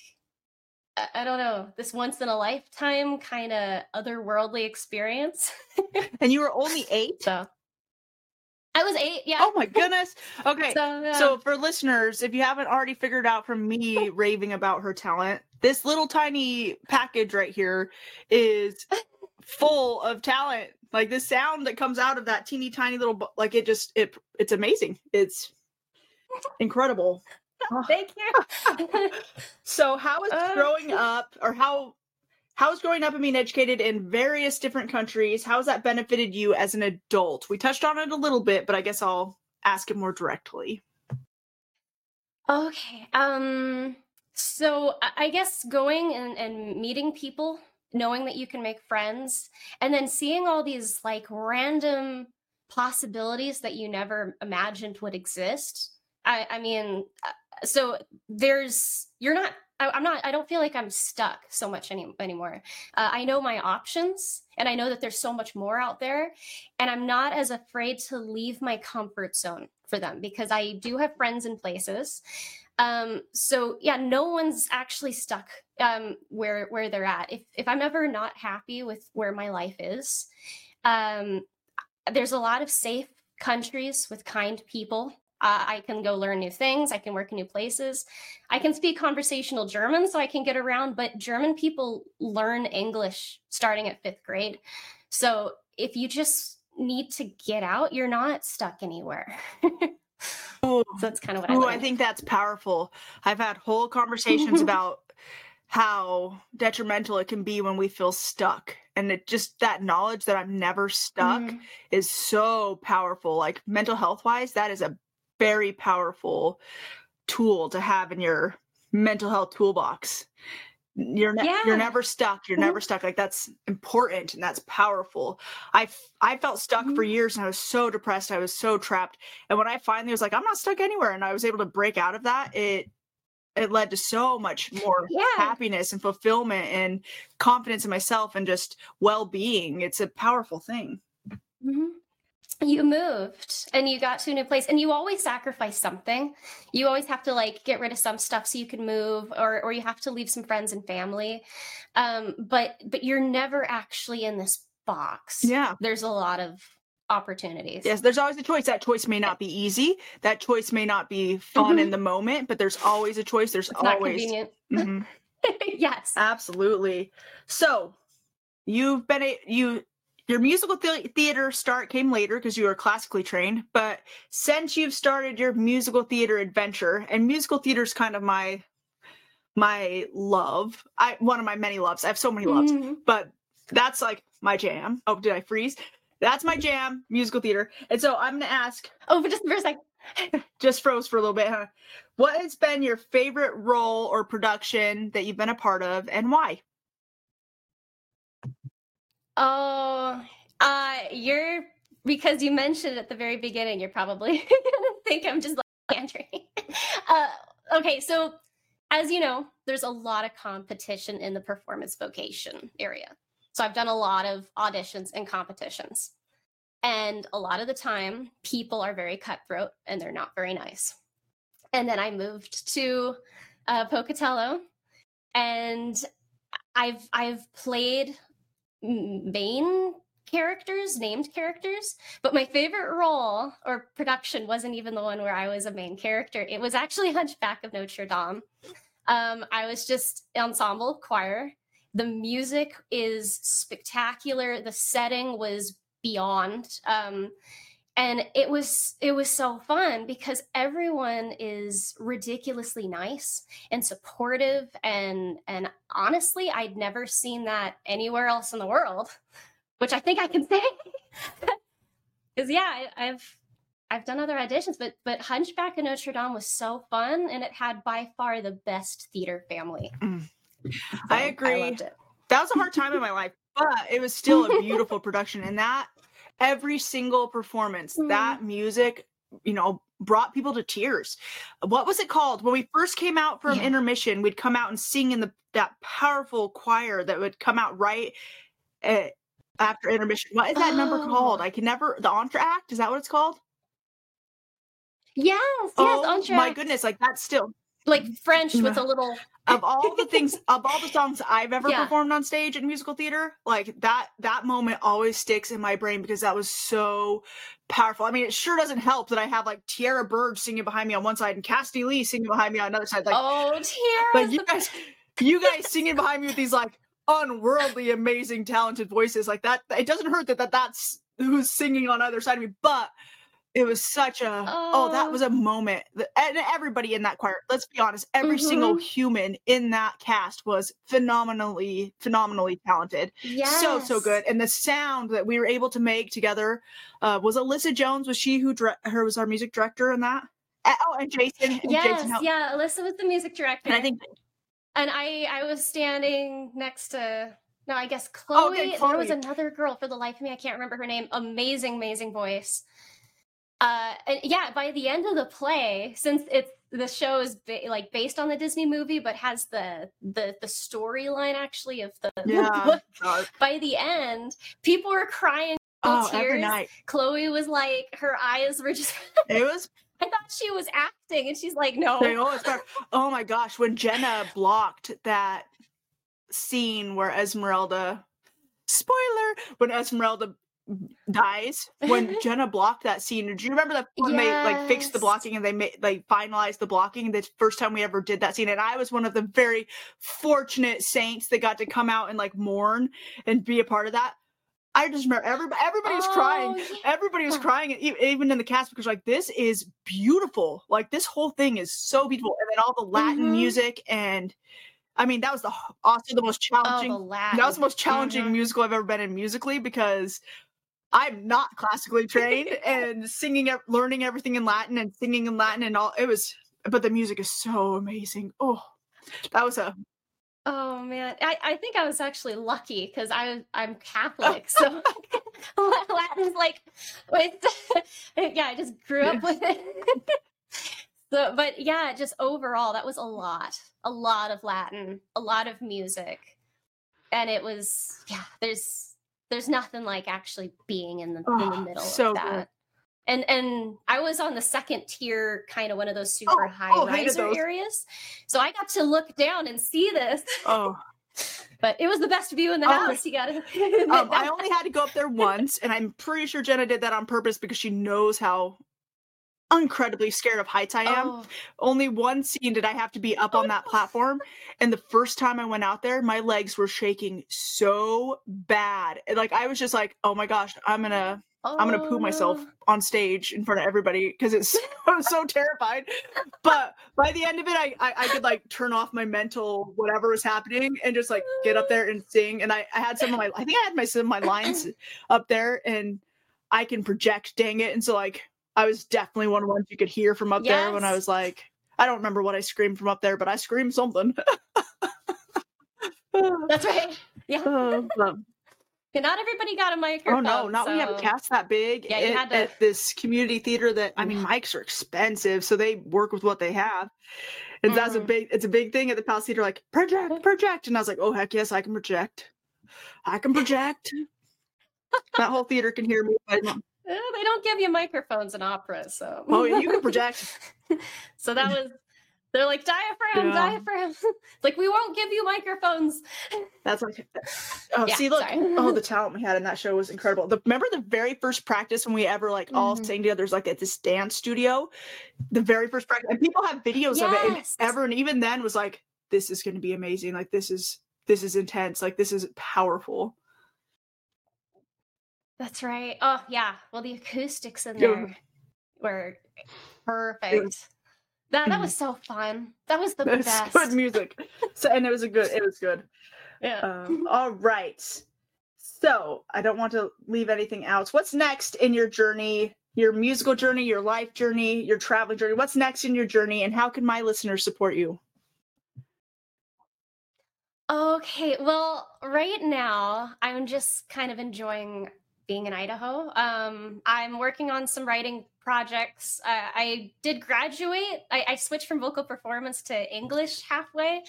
I don't know, this once in a lifetime kind of otherworldly experience. and you were only eight. So I was eight. Yeah. Oh my goodness. Okay. So, yeah. So for listeners, if you haven't already figured out from me raving about her talent, this little tiny package right here is full of talent. Like the sound that comes out of that teeny tiny little like it just it it's amazing. It's incredible. Thank you. So how is Uh. growing up or how how is growing up and being educated in various different countries? How has that benefited you as an adult? We touched on it a little bit, but I guess I'll ask it more directly. Okay. Um so I I guess going and, and meeting people, knowing that you can make friends, and then seeing all these like random possibilities that you never imagined would exist. I I mean, uh, so there's you're not I, I'm not I don't feel like I'm stuck so much any, anymore. Uh, I know my options and I know that there's so much more out there and I'm not as afraid to leave my comfort zone for them because I do have friends in places. Um, so yeah, no one's actually stuck um, where where they're at. If if I'm ever not happy with where my life is, um, there's a lot of safe countries with kind people. Uh, I can go learn new things. I can work in new places. I can speak conversational German, so I can get around. But German people learn English starting at fifth grade. So if you just need to get out, you're not stuck anywhere. So that's kind of what I learned. I think that's powerful. I've had whole conversations about how detrimental it can be when we feel stuck. And it just that knowledge that I'm never stuck Mhm. is so powerful. Like mental health wise, that is a very powerful tool to have in your mental health toolbox. You're ne- Yeah. you're never stuck. You're Mhm. never stuck. Like that's important and that's powerful. I I felt stuck for Mhm. years and I was so depressed. I was so trapped. And when I finally was like, I'm not stuck anywhere, and I was able to break out of that, it it led to so much more Yeah. happiness and fulfillment and confidence in myself and just well-being. It's a powerful thing. Mhm. You moved and you got to a new place, and you always sacrifice something. You always have to like get rid of some stuff so you can move, or or you have to leave some friends and family. Um, but but you're never actually in this box. Yeah. There's a lot of opportunities. Yes, there's always a choice. That choice may not be easy. That choice may not be fun in the moment, but there's always a choice. There's Mm-hmm. it's always convenient. Mhm. yes. Absolutely. So, you've been a you your musical the- theater start came later because you were classically trained, but since you've started your musical theater adventure, and musical theater is kind of my my love. I one of my many loves. I have so many loves, Mhm. but that's like my jam. Oh, did I freeze? That's my jam, musical theater. And so I'm gonna ask, Oh, but just for a second. just froze for a little bit, huh? What has been your favorite role or production that you've been a part of, and why? Oh, uh, you're because you mentioned at the very beginning, you're probably gonna think I'm just like Andrew. uh, okay, so as you know, there's a lot of competition in the performance vocation area. So I've done a lot of auditions and competitions. And a lot of the time, people are very cutthroat and they're not very nice. And then I moved to uh, Pocatello, and I've I've played main characters, named characters, but my favorite role or production wasn't even the one where I was a main character. It was actually Hunchback of Notre Dame. Um, I was just ensemble choir. The music is spectacular. The setting was beyond. Um, and it was it was so fun because everyone is ridiculously nice and supportive and and honestly i'd never seen that anywhere else in the world which i think i can say because yeah I, i've i've done other auditions but but hunchback of notre dame was so fun and it had by far the best theater family Mm. So, I agree. it. that was a hard time in my life, but it was still a beautiful production. And that every single performance, Mm. that music, you know, brought people to tears. What was it called? When we first came out from Yeah. intermission, we'd come out and sing in the that powerful choir that would come out right eh, after intermission. What is that number called? Oh. I can never the entr'acte, is that what it's called? yes yes oh my goodness, like that's still like French with a little of all the things of all the songs I've ever Yeah. performed on stage in musical theater, like that that moment always sticks in my brain because that was so powerful. I mean, it sure doesn't help that I have like Tierra Bird singing behind me on one side and Kassidee Lee singing behind me on another side. Like, oh tears. like you guys, you guys singing behind me with these like unworldly, amazing, talented voices like that. It doesn't hurt that, that that's who's singing on either side of me, but it was such a oh, that Oh. was a moment. that- And everybody in that choir, let's be honest, every single Mhm. human in that cast was phenomenally, phenomenally talented. So so good, and the sound that we were able to make together uh, was Alyssa Jones. Was she who dire- her was our music director in that? Oh, and Jason. And Yes, Jason yeah. Alyssa was the music director. And I think and I I was standing next to no, I guess Oh, Chloe. There was another girl for the life of me. I can't remember her name. Amazing, amazing voice. Uh, and yeah, by the end of the play, since it's the show is ba- like based on the Disney movie, but has the the the storyline actually of the, the yeah. book. dark. By the end, people were crying. Oh, tears. every night. Chloe was like, her eyes were just. It was I thought she was acting, and she's like, no. They always start. Oh my gosh, when Jenna blocked that scene where Esmeralda, spoiler, when Esmeralda dies, when Jenna blocked that scene, Do you remember that when they like fixed the blocking and they made like finalized the blocking? The first time we ever did that scene, and I was one of the very fortunate saints that got to come out and like mourn and be a part of that. I just remember everybody, everybody was crying Oh, yeah. everybody was crying even in the cast because like this is beautiful like this whole thing is so beautiful and then all the latin Mhm. music and i mean that was the also the most Oh, challenging the that was the most challenging Mhm. musical i've ever been in musically because i'm not classically trained and singing learning everything in latin and singing in latin and all it was but the music is so amazing oh that was a Oh man, I, I think I was actually lucky because I I'm Catholic, so Latin's like, with, yeah, I just grew up with it. so, but yeah, just overall, that was a lot, a lot of Latin, a lot of music, and it was yeah. There's there's nothing like actually being in the in the Oh, middle so of good. that. And and I was on the second tier, kind of one of those super Oh, high oh, riser areas. So I got to look down and see this. oh But it was the best view in the Oh, house. You gotta. um, I only had to go up there once, and I'm pretty sure Jenna did that on purpose because she knows how incredibly scared of heights I am. Oh, Only one scene did I have to be up on that platform, and the first time I went out there, my legs were shaking so bad. And, Like I was just like, "Oh my gosh, I'm gonna, I'm gonna oh, poo myself oh. on stage in front of everybody because it's I was so terrified." But by the end of it, I, I I could like turn off my mental whatever was happening and just like get up there and sing. And I I had some of my I think I had my some of my lines up there, and I can project. Dang it! And so like I was definitely one of the ones you could hear from up there when I was like, I don't remember what I screamed from up there, but I screamed something. That's right. Yeah. Uh, Yeah, Not everybody got a microphone. oh no, not when you have a cast that big Yeah, you at, had to- at this community theater. That I mean, mics are expensive, so they work with what they have. And that's a Mhm. big, it's a big thing at the Palace Theater. Like project, project, and I was like, oh heck yes, I can project. I can project. that whole theater can hear me. but Eh, they don't give you microphones in opera, so. Oh, you can project. so that was. They're like diaphragm, Yeah. diaphragm. like we won't give you microphones. That's like, oh, Yeah, see, look, oh, the talent we had in that show was incredible. The, remember the very first practice when we ever like all Mhm. sang together? Like at this dance studio, the very first practice, and people have videos of it. And Yes. everyone, even then, was like, "This is going to be amazing. Like this is this is intense. Like this is powerful." That's right. Oh yeah. Well, the acoustics in Yeah. there were perfect. That that Mhm. was so fun. That was the best. good music. So, and it was a good. It was good. Yeah. Um, all right. So I don't want to leave anything out. What's next in your journey, your musical journey, your life journey, your traveling journey? What's next in your journey, and how can my listeners support you? Okay, well, right now I'm just kind of enjoying being in Idaho. Um, I'm working on some writing projects. Uh, I did graduate. I, I switched from vocal performance to English halfway,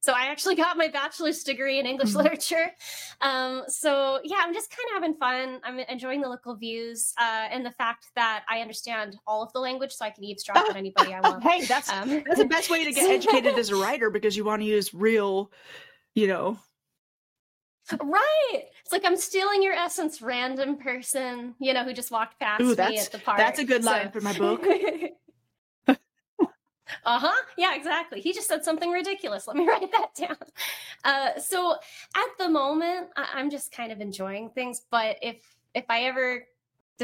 So I actually got my bachelor's degree in English Mhm. literature. Um, so yeah, I'm just kind of having fun. I'm enjoying the local views uh, and the fact that I understand all of the language, so I can eavesdrop on anybody I want. Hey, that's Um, that's the best way to get educated as a writer because you want to use real, you know. Right. It's like I'm stealing your essence, random person, you know, who just walked past Ooh, me at the park. that's a good So- line for my book. uh-huh yeah exactly he just said something ridiculous let me write that down uh, so at the moment I- i'm just kind of enjoying things but if if i ever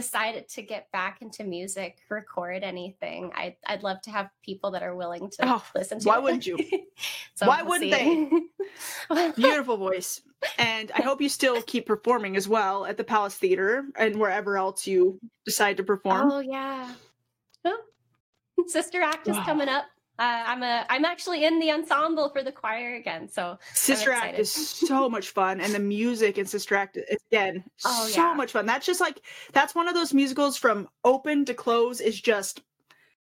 decided to get back into music record anything i'd, I'd love to have people that are willing to Oh, listen to why it. wouldn't you? so Why we'll wouldn't see. Beautiful voice. And I hope you still keep performing as well at the Palace Theater and wherever else you decide to perform. oh yeah Oh, sister act is Wow. coming up uh, i'm a i'm actually in the ensemble for the choir again so Sister Act is so much fun, and the music in Sister Act again Oh, so yeah. much fun. That's just like that's one of those musicals from open to close is just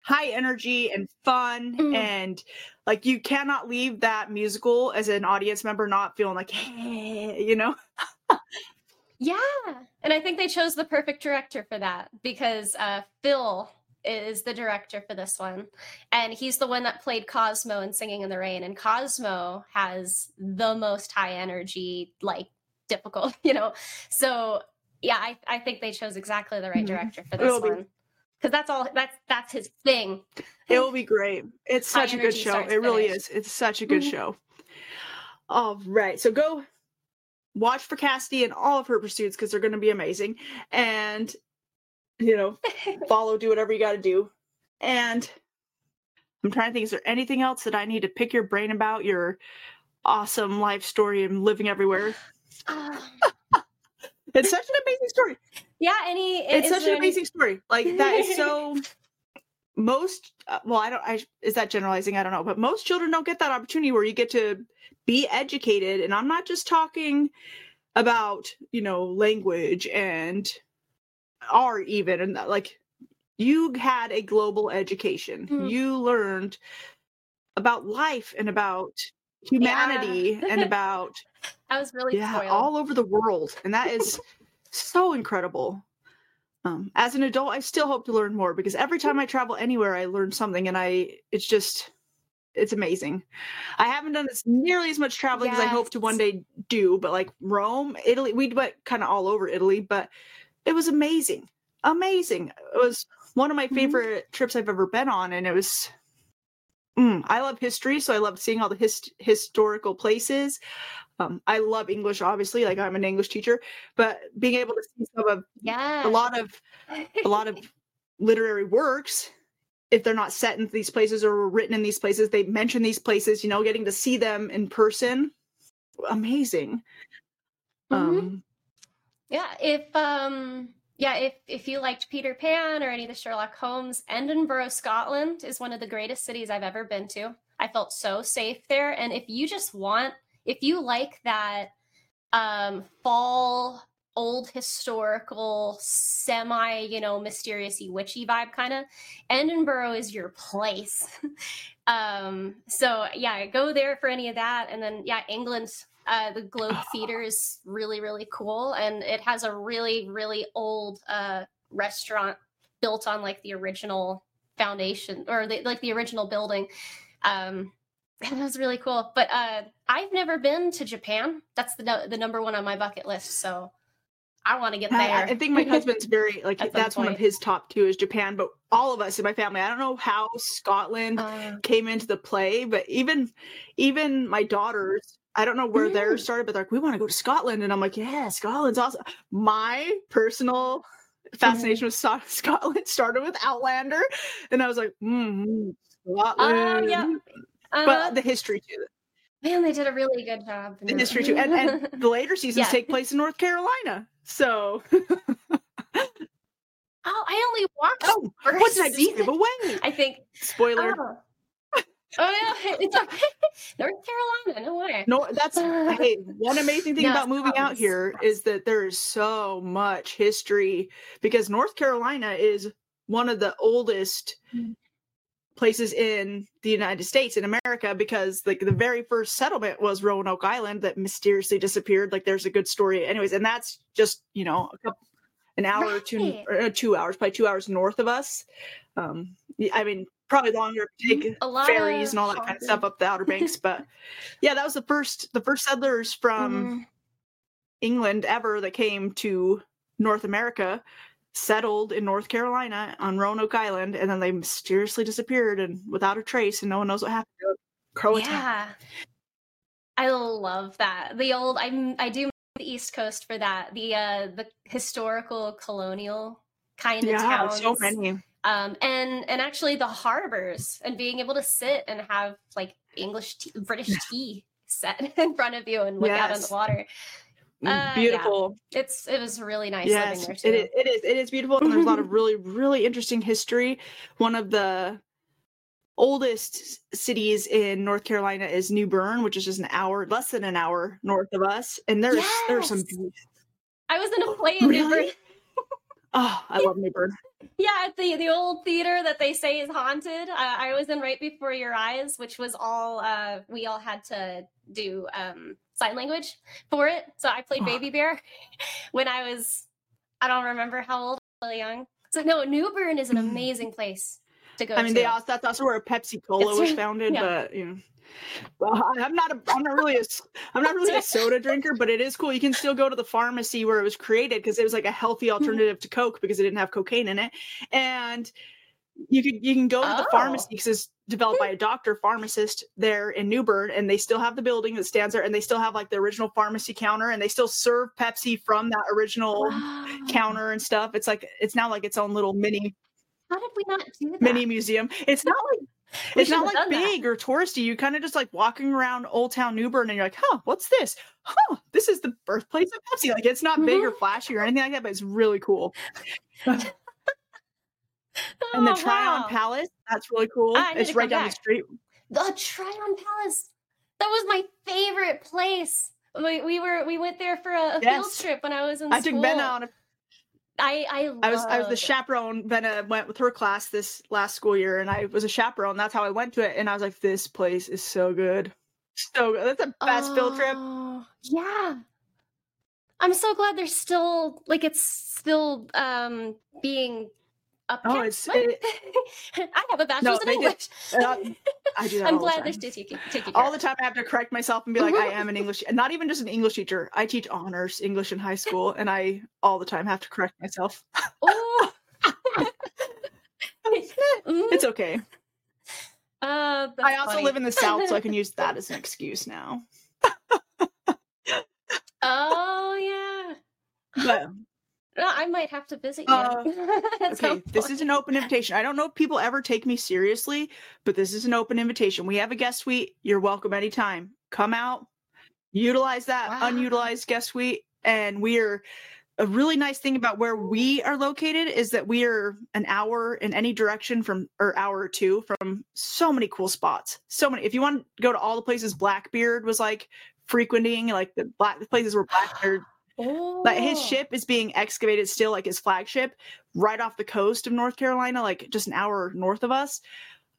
high energy and fun, Mm. and like you cannot leave that musical as an audience member not feeling like, hey, you know. Yeah, and I think they chose the perfect director for that because uh, Phil is the director for this one, and he's the one that played Cosmo in Singing in the Rain, and Cosmo has the most high energy, like difficult, you know. So yeah, I, I think they chose exactly the right Mhm. director for It'll this one because that's all that's that's his thing. It will be great. It's High such a good show. It really is. It's such a good Mhm. show. All right. So go watch for Kassidee and all of her pursuits because they're going to be amazing. And, you know, follow, do whatever you got to do. And I'm trying to think, is there anything else that I need to pick your brain about your awesome life story and living everywhere? Ah, It's such an amazing story. yeah, any It's such an any- amazing story. Like that is so. Most uh, well, I don't. I is that generalizing? I don't know, but most children don't get that opportunity where you get to be educated, and I'm not just talking about you know language and art even and like you had a global education. Mm. You learned about life and about humanity and about I was really yeah spoiled. all over the world and that is so incredible um, as an adult i still hope to learn more because every time i travel anywhere i learn something and i it's just it's amazing i haven't done as nearly as much traveling as i hope to one day do but like rome italy we went kind of all over italy but it was amazing amazing it was one of my Mhm. favorite trips i've ever been on and it was Mm, I love history, so I love seeing all the hist- historical places. Um, I love English, obviously, like I'm an English teacher, but being able to see some of yeah, a lot of a lot of literary works, if they're not set in these places or written in these places, they mention these places. You know, getting to see them in person, amazing. Mhm. Um, Yeah, if um yeah, if if you liked Peter Pan or any of the Sherlock Holmes, Edinburgh, Scotland is one of the greatest cities I've ever been to. I felt so safe there and if you just want if you like that um fall old historical semi, you know, mysterious witchy vibe kind of, Edinburgh is your place. um so yeah, go there for any of that and then yeah, England uh, the Globe Theater is really, really cool, and it has a really, really old uh, restaurant built on like the original foundation or the, like the original building. Um, that was really cool. But uh, I've never been to Japan. That's the no- the number one on my bucket list. So I want to get there. I, I think my husband's very like that's one of his top two is Japan, but all of us in my family, I don't know how Scotland Uh, came into the play, but even even my daughters, I don't know where theirs Mm. started, but they're like, we want to go to Scotland, and I'm like, yeah, Scotland's awesome. My personal fascination with Scotland started with Outlander, and I was like, mm, Scotland. yeah. uh, But the history too, man, they did a really good job. the history too, and, and the later seasons Yeah. take place in North Carolina. So, oh, I only watched oh, what did I give away? I think Spoiler. Oh. Oh yeah, it's okay. North Carolina, no way. No, that's hey, one amazing thing No, about moving out here is that there is so much history because North Carolina is one of the oldest Mm. places in the United States in America because like the very first settlement was Roanoke Island that mysteriously disappeared. Like there's a good story, anyways, and that's just you know a couple, an hour or two, or uh, two hours, probably two hours north of us. Um, I mean, probably longer to take A lot ferries and all that kind of stuff up the Outer Banks, but yeah, that was the first the first settlers from. Mhm. England ever that came to North America settled in North Carolina on Roanoke Island, and then they mysteriously disappeared and without a trace, and no one knows what happened to them. Croatoan. Yeah. I love that. The old I I do the East Coast for that. The uh the historical colonial kind of Yeah, towns. so many. Um and and actually the harbors and being able to sit and have like English tea, British tea set in front of you and look out on the water. Uh, yeah. beautiful. It's it was really nice Yes, living there too. it is. It is beautiful, and there's a lot of really, really interesting history. One of the oldest cities in North Carolina is New Bern, which is just an hour, less than an hour north of us, and there's there's some. I was in a plane. in Really? Oh, I love New Bern. Yeah, at the the old theater that they say is haunted. Uh, I was in right before your eyes, which was all uh, we all had to do um, sign language for it. So I played. Baby Bear when I was I don't remember how old, really young. So no, New Bern is an Mhm. amazing place to go. I mean, to. they also that's also where Pepsi Cola It's was founded, yeah. but you know. Well, I- I'm not a, I'm not really a, I'm not really a soda drinker, but it is cool. You can still go to the pharmacy where it was created because it was like a healthy Mm-hmm. alternative to Coke because it didn't have cocaine in it, and you can you can go to the Oh. pharmacy because it's developed by a doctor pharmacist there in New Bern, and they still have the building that stands there, and they still have like the original pharmacy counter, and they still serve Pepsi from that original Wow. counter and stuff. It's like it's now like its own little mini How did we not do that? mini museum. It's not like it's not like done that. big or touristy. You kind of just like walking around Old Town New Bern and you're like, huh, what's this? Huh, this is the birthplace of Pepsi. Like it's not big mm-hmm. or flashy or anything like that, but it's really cool. And the Oh, Tryon wow. Palace, that's really cool. It's right down the street. The Tryon Palace. That was my favorite place. We, we were we went there for a, a field trip when I was in I school. took Benna on a I I, I was I was the chaperone. Benna went with her class this last school year, and I was a chaperone. That's how I went to it, and I was like, "This place is so good, so good. That's the best field trip." Oh, Yeah. I'm so glad there's still like it's still um being up. Oh, it's- it- I have a bachelor's in they did- English. uh, I do that I'm all the glad they're still taking taking all the time I have to correct myself and be like, I am an English, and not even just an English teacher. I teach honors English in high school, and I all the time have to correct myself. Oh. Mm, It's okay. uh, I also funny. live in the South, so I can use that as an excuse now. Oh yeah. But No, I might have to visit you. Uh, okay, this is an open invitation. I don't know if people ever take me seriously, but this is an open invitation. We have a guest suite. You're welcome anytime. Come out, utilize that Wow. unutilized guest suite, and we are. A really nice thing about where we are located is that we are an hour in any direction from, or hour or two from so many cool spots. So many. If you want to go to all the places Blackbeard was like frequenting, like the black the places where Blackbeard like his Oh. ship is being excavated still like his flagship right off the coast of north carolina like just an hour north of us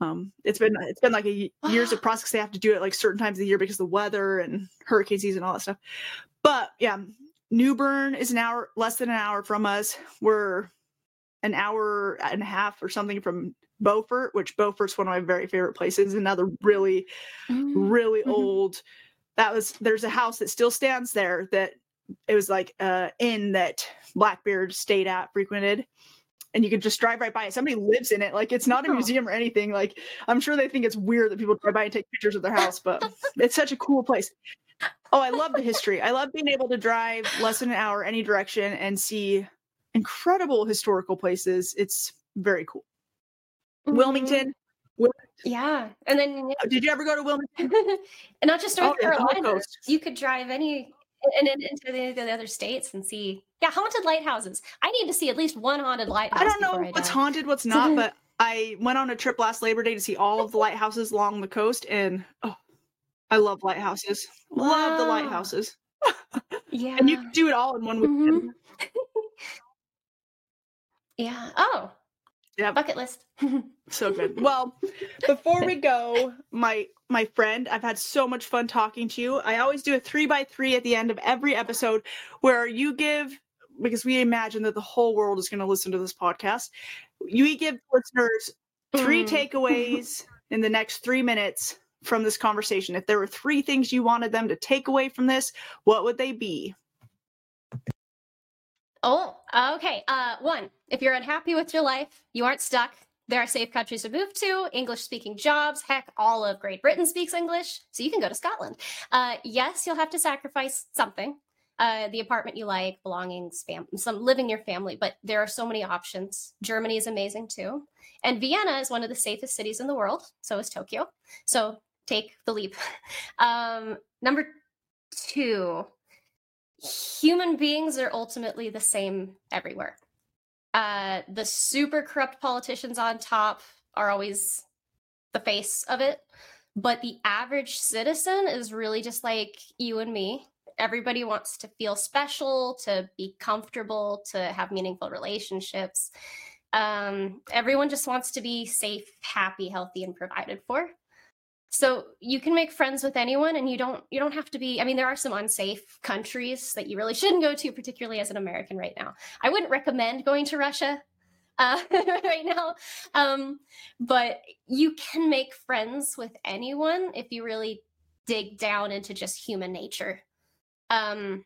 um it's been it's been like a years of process they have to do it like certain times of the year because of the weather and hurricane season and all that stuff but yeah new bern is an hour less than an hour from us we're an hour and a half or something from beaufort which beaufort's one of my very favorite places another really Mm. really Mhm. old that was there's a house that still stands there that it was like uh inn that blackbeard stayed at frequented and you could just drive right by it. Somebody lives in it. Like it's not a Oh. museum or anything. Like i'm sure they think it's weird that people drive by and take pictures of their house but it's such a cool place. Oh i love the history. I love being able to drive less than an hour any direction and see incredible historical places. It's very cool. Mhm. wilmington Yeah, and then did you ever go to wilmington? And not just North Oh, yeah, the whole Carolina. You could drive any and, and into the, the other states and see. Yeah, haunted lighthouses. I need to see at least one haunted lighthouse. I don't know I what's haunted, what's not, but I went on a trip last Labor Day to see all of the lighthouses along the coast, and oh, I love lighthouses. Love the lighthouses, Yeah, and you can do it all in one weekend. Mhm. yeah. Oh, Yeah. Bucket list. so good. Well, before we go, my my friend, I've had so much fun talking to you. I always do a three by three at the end of every episode where you give because we imagine that the whole world is going to listen to this podcast. You give listeners three Mm. takeaways in the next three minutes from this conversation. If there were three things you wanted them to take away from this, what would they be? Oh, okay. Uh, one, if you're unhappy with your life, you aren't stuck. There are safe countries to move to, English speaking jobs. Heck, all of Great Britain speaks English, so you can go to Scotland. Uh, yes, you'll have to sacrifice something. Uh, the apartment you like, belongings, fam- some living your family, but there are so many options. Germany is amazing too. And Vienna is one of the safest cities in the world. So is Tokyo. So take the leap. Um, number two, human beings are ultimately the same everywhere. Uh, the super corrupt politicians on top are always the face of it, but the average citizen is really just like you and me. Everybody wants to feel special, to be comfortable, to have meaningful relationships. Um, everyone just wants to be safe, happy, healthy, and provided for so you can make friends with anyone and you don't you don't have to be i mean there are some unsafe countries that you really shouldn't go to particularly as an american right now. I wouldn't recommend going to russia uh, right now. Um, but you can make friends with anyone if you really dig down into just human nature. Um,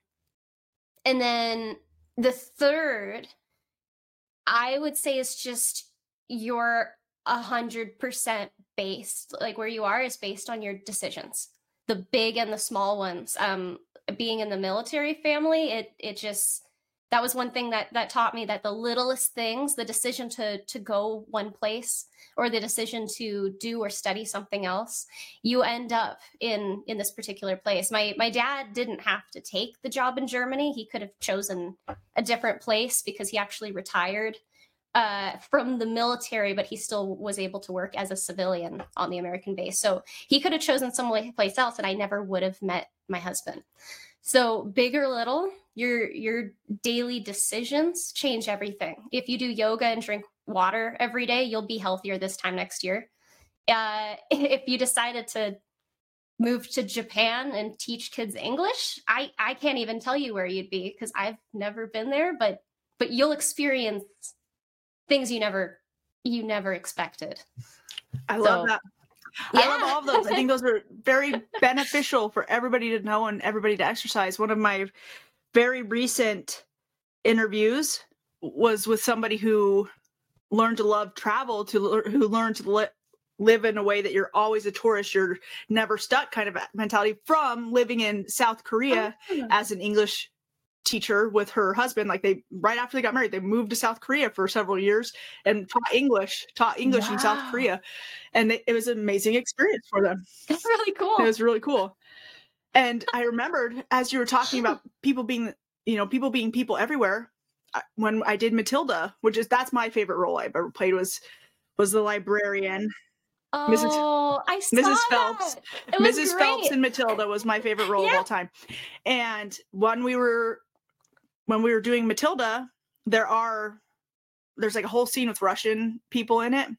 and then the third i would say is just your a hundred percent based like where you are is based on your decisions. The big and the small ones um being in the military family it it just that was one thing that that taught me that the littlest things the decision to to go one place or the decision to do or study something else you end up in in this particular place. My my dad didn't have to take the job in germany. He could have chosen a different place because he actually retired uh, from the military, but he still was able to work as a civilian on the American base. So he could have chosen some place else, and I never would have met my husband. So big or little, your your daily decisions change everything. If you do yoga and drink water every day, you'll be healthier this time next year. Uh, if you decided to move to Japan and teach kids English, I I can't even tell you where you'd be because I've never been there, but but you'll experience things you never you never expected. I love So, that. I love all of those. I think those are very beneficial for everybody to know and everybody to exercise. One of my very recent interviews was with somebody who learned to love travel, to who learned to li- live in a way that you're always a tourist, you're never stuck kind of mentality from living in South Korea oh. as an English teacher with her husband like they right after they got married they moved to south korea for several years and taught english taught english in south korea and they, it was an amazing experience for them That's really cool. it was really cool and i remembered as you were talking about people being you know people being people everywhere I- when i did matilda which is that's my favorite role i've ever played was was the librarian Mrs. oh, I saw Mrs. Phelps. that. It was Mrs. great. Phelps in Matilda was my favorite role of all time. And when we were when we were doing Matilda, there are there's like a whole scene with Russian people in it.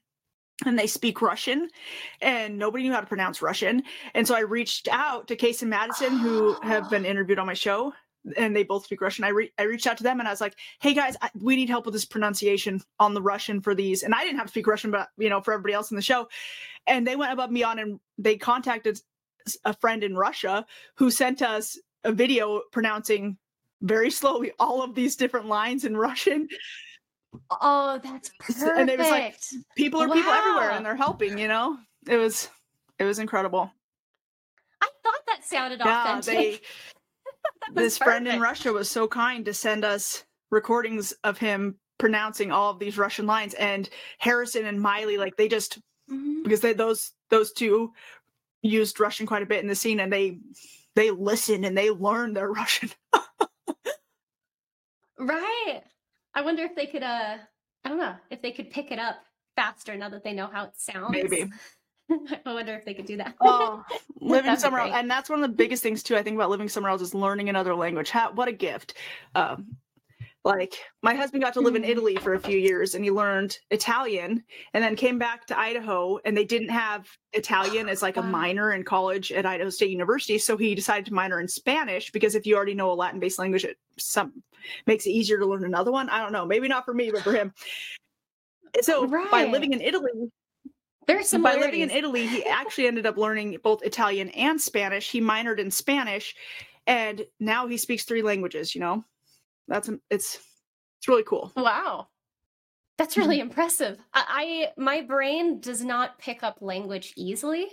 And they speak Russian, and nobody knew how to pronounce Russian. And so I reached out to Case and Madison, who have been interviewed on my show, and they both speak Russian. I, re- I reached out to them and I was like, "Hey guys, I, we need help with this pronunciation on the Russian for these." And I didn't have to speak Russian, but you know, for everybody else in the show, and they went above and beyond and they contacted a friend in Russia who sent us a video pronouncing very slowly all of these different lines in Russian. Oh, that's perfect. And it was like- People are people everywhere and they're helping, you know? It was it was incredible. I thought that sounded Yeah, authentic. they this friend in. Russia was so kind to send us recordings of him pronouncing all of these Russian lines and Harrison and Miley like they just Mhm. because they those those two used Russian quite a bit in the scene and they they listened and they learned their Russian. Right. I wonder if they could uh I don't know, if they could pick it up faster now that they know how it sounds. Maybe. I wonder if they could do that. Oh, living somewhere else. And that's one of the biggest things too, I think about living somewhere else is learning another language. How, what a gift. Um, like my husband got to live in Mm. Italy for a few years and he learned Italian and then came back to Idaho and they didn't have Italian as like a minor in college at Idaho State University so he decided to minor in Spanish because if you already know a Latin based language it some makes it easier to learn another one I don't know maybe not for me but for him so by living in Italy There's by living in. Italy, he actually ended up learning both Italian and Spanish. He minored in Spanish, and now he speaks three languages. You know, that's it's it's really cool. Wow. That's Mm-hmm. really impressive. I, I my brain does not pick up language easily,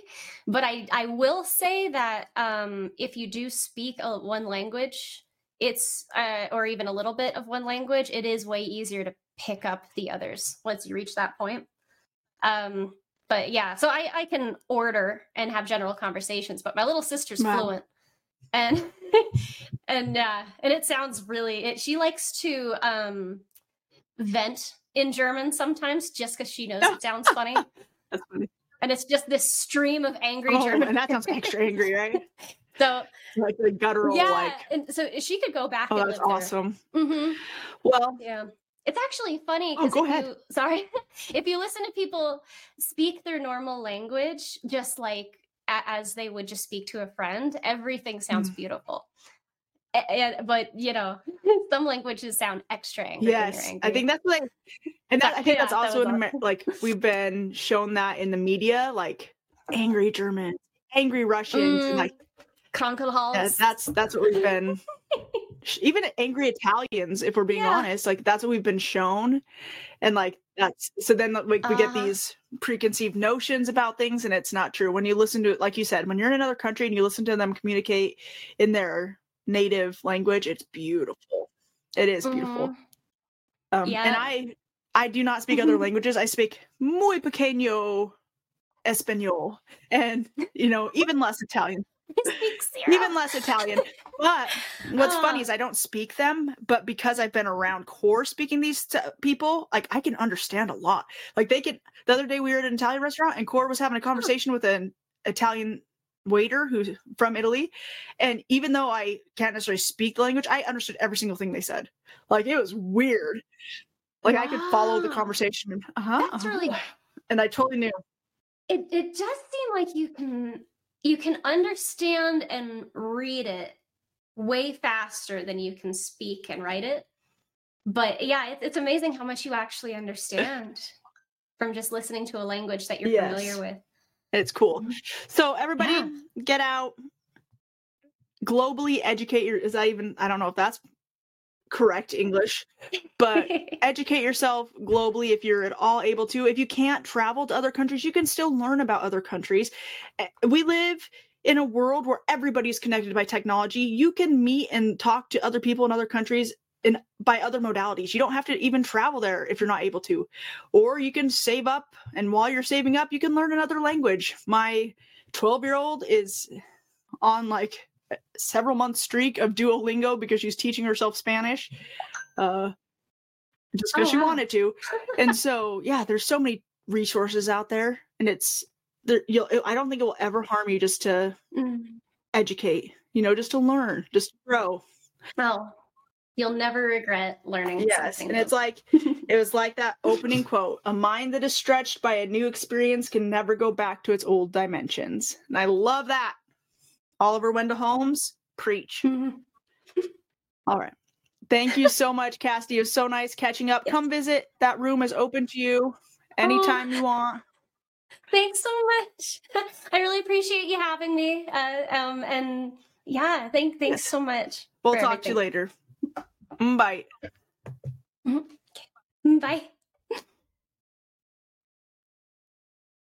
but I I will say that um if you do speak a, one language, it's uh, or even a little bit of one language, it is way easier to pick up the others once you reach that point. Um but yeah, so I I can order and have general conversations, but my little sister's Wow. fluent. And and uh and it sounds really it, she likes to um vent in German sometimes just because she knows it sounds funny. That's funny. And it's just this stream of angry Oh, German. and that sounds extra angry, right? so Like the guttural, yeah, like and so she could go back oh, and that's awesome. hmm Well, Yeah. It's actually funny Oh, because go ahead. you sorry, if you listen to people speak their normal language, just like as they would just speak to a friend, everything sounds Mm. beautiful. And- but you know, some languages sound extra angry. yes, I think that's like, and that, I think Yeah, that's that also in Amer- like we've been shown that in the media, like angry Germans, angry Russians, Mm, like Krankel Yeah, that's that's what we've been even angry italians if we're being Yeah. honest like that's what we've been shown and like that's so then like we get Uh-huh. these preconceived notions about things and it's not true when you listen to it like you said when you're in another country and you listen to them communicate in their native language it's beautiful it is beautiful Mhm. um and i i do not speak other languages i speak muy pequeño espanol and you know even less italian I speak zero. even less Italian. But what's funny Ah. is I don't speak them, but because I've been around core speaking these to people, like I can understand a lot. Like they can. The other day we were at an Italian restaurant and Core was having a conversation with an Italian waiter who's from Italy, and even though I can't necessarily speak the language, I understood every single thing they said. Like it was weird. Like I could follow the conversation. Uh-huh, That's uh-huh," really and I totally knew. it it does seem like you can you can understand and read it way faster than you can speak and write it but yeah it, it's amazing how much you actually understand from just listening to a language that you're Yes. familiar with It's cool. Mhm. So everybody Yeah. get out globally educate your is that even I don't know if that's correct English, but educate yourself globally if you're at all able to. If you can't travel to other countries, you can still learn about other countries. Eh, We live in a world where everybody's connected by technology. You can meet and talk to other people in other countries in by other modalities. You don't have to even travel there if you're not able to. Or you can save up and while you're saving up, you can learn another language. My 12-year-old is on like several month streak of Duolingo because she's teaching herself Spanish. Uh just because Oh, she wow. wanted to. And so, yeah, there's so many resources out there and it's there you'll I don't think it will ever harm you just to Mm. educate, you know, just to learn, just to grow. well you'll never regret learning Yes. something And it's like it was like that opening quote a mind that is stretched by a new experience can never go back to its old dimensions and i love that oliver wendell holmes preach. Mhm. all right. Thank you so much Kassidee. it was so nice catching up. Yes. come visit. That room is open to you anytime you want. Thanks so much. I really appreciate you having me uh, um and yeah thank thanks so much we'll talk to you everything. later. Bye. Bye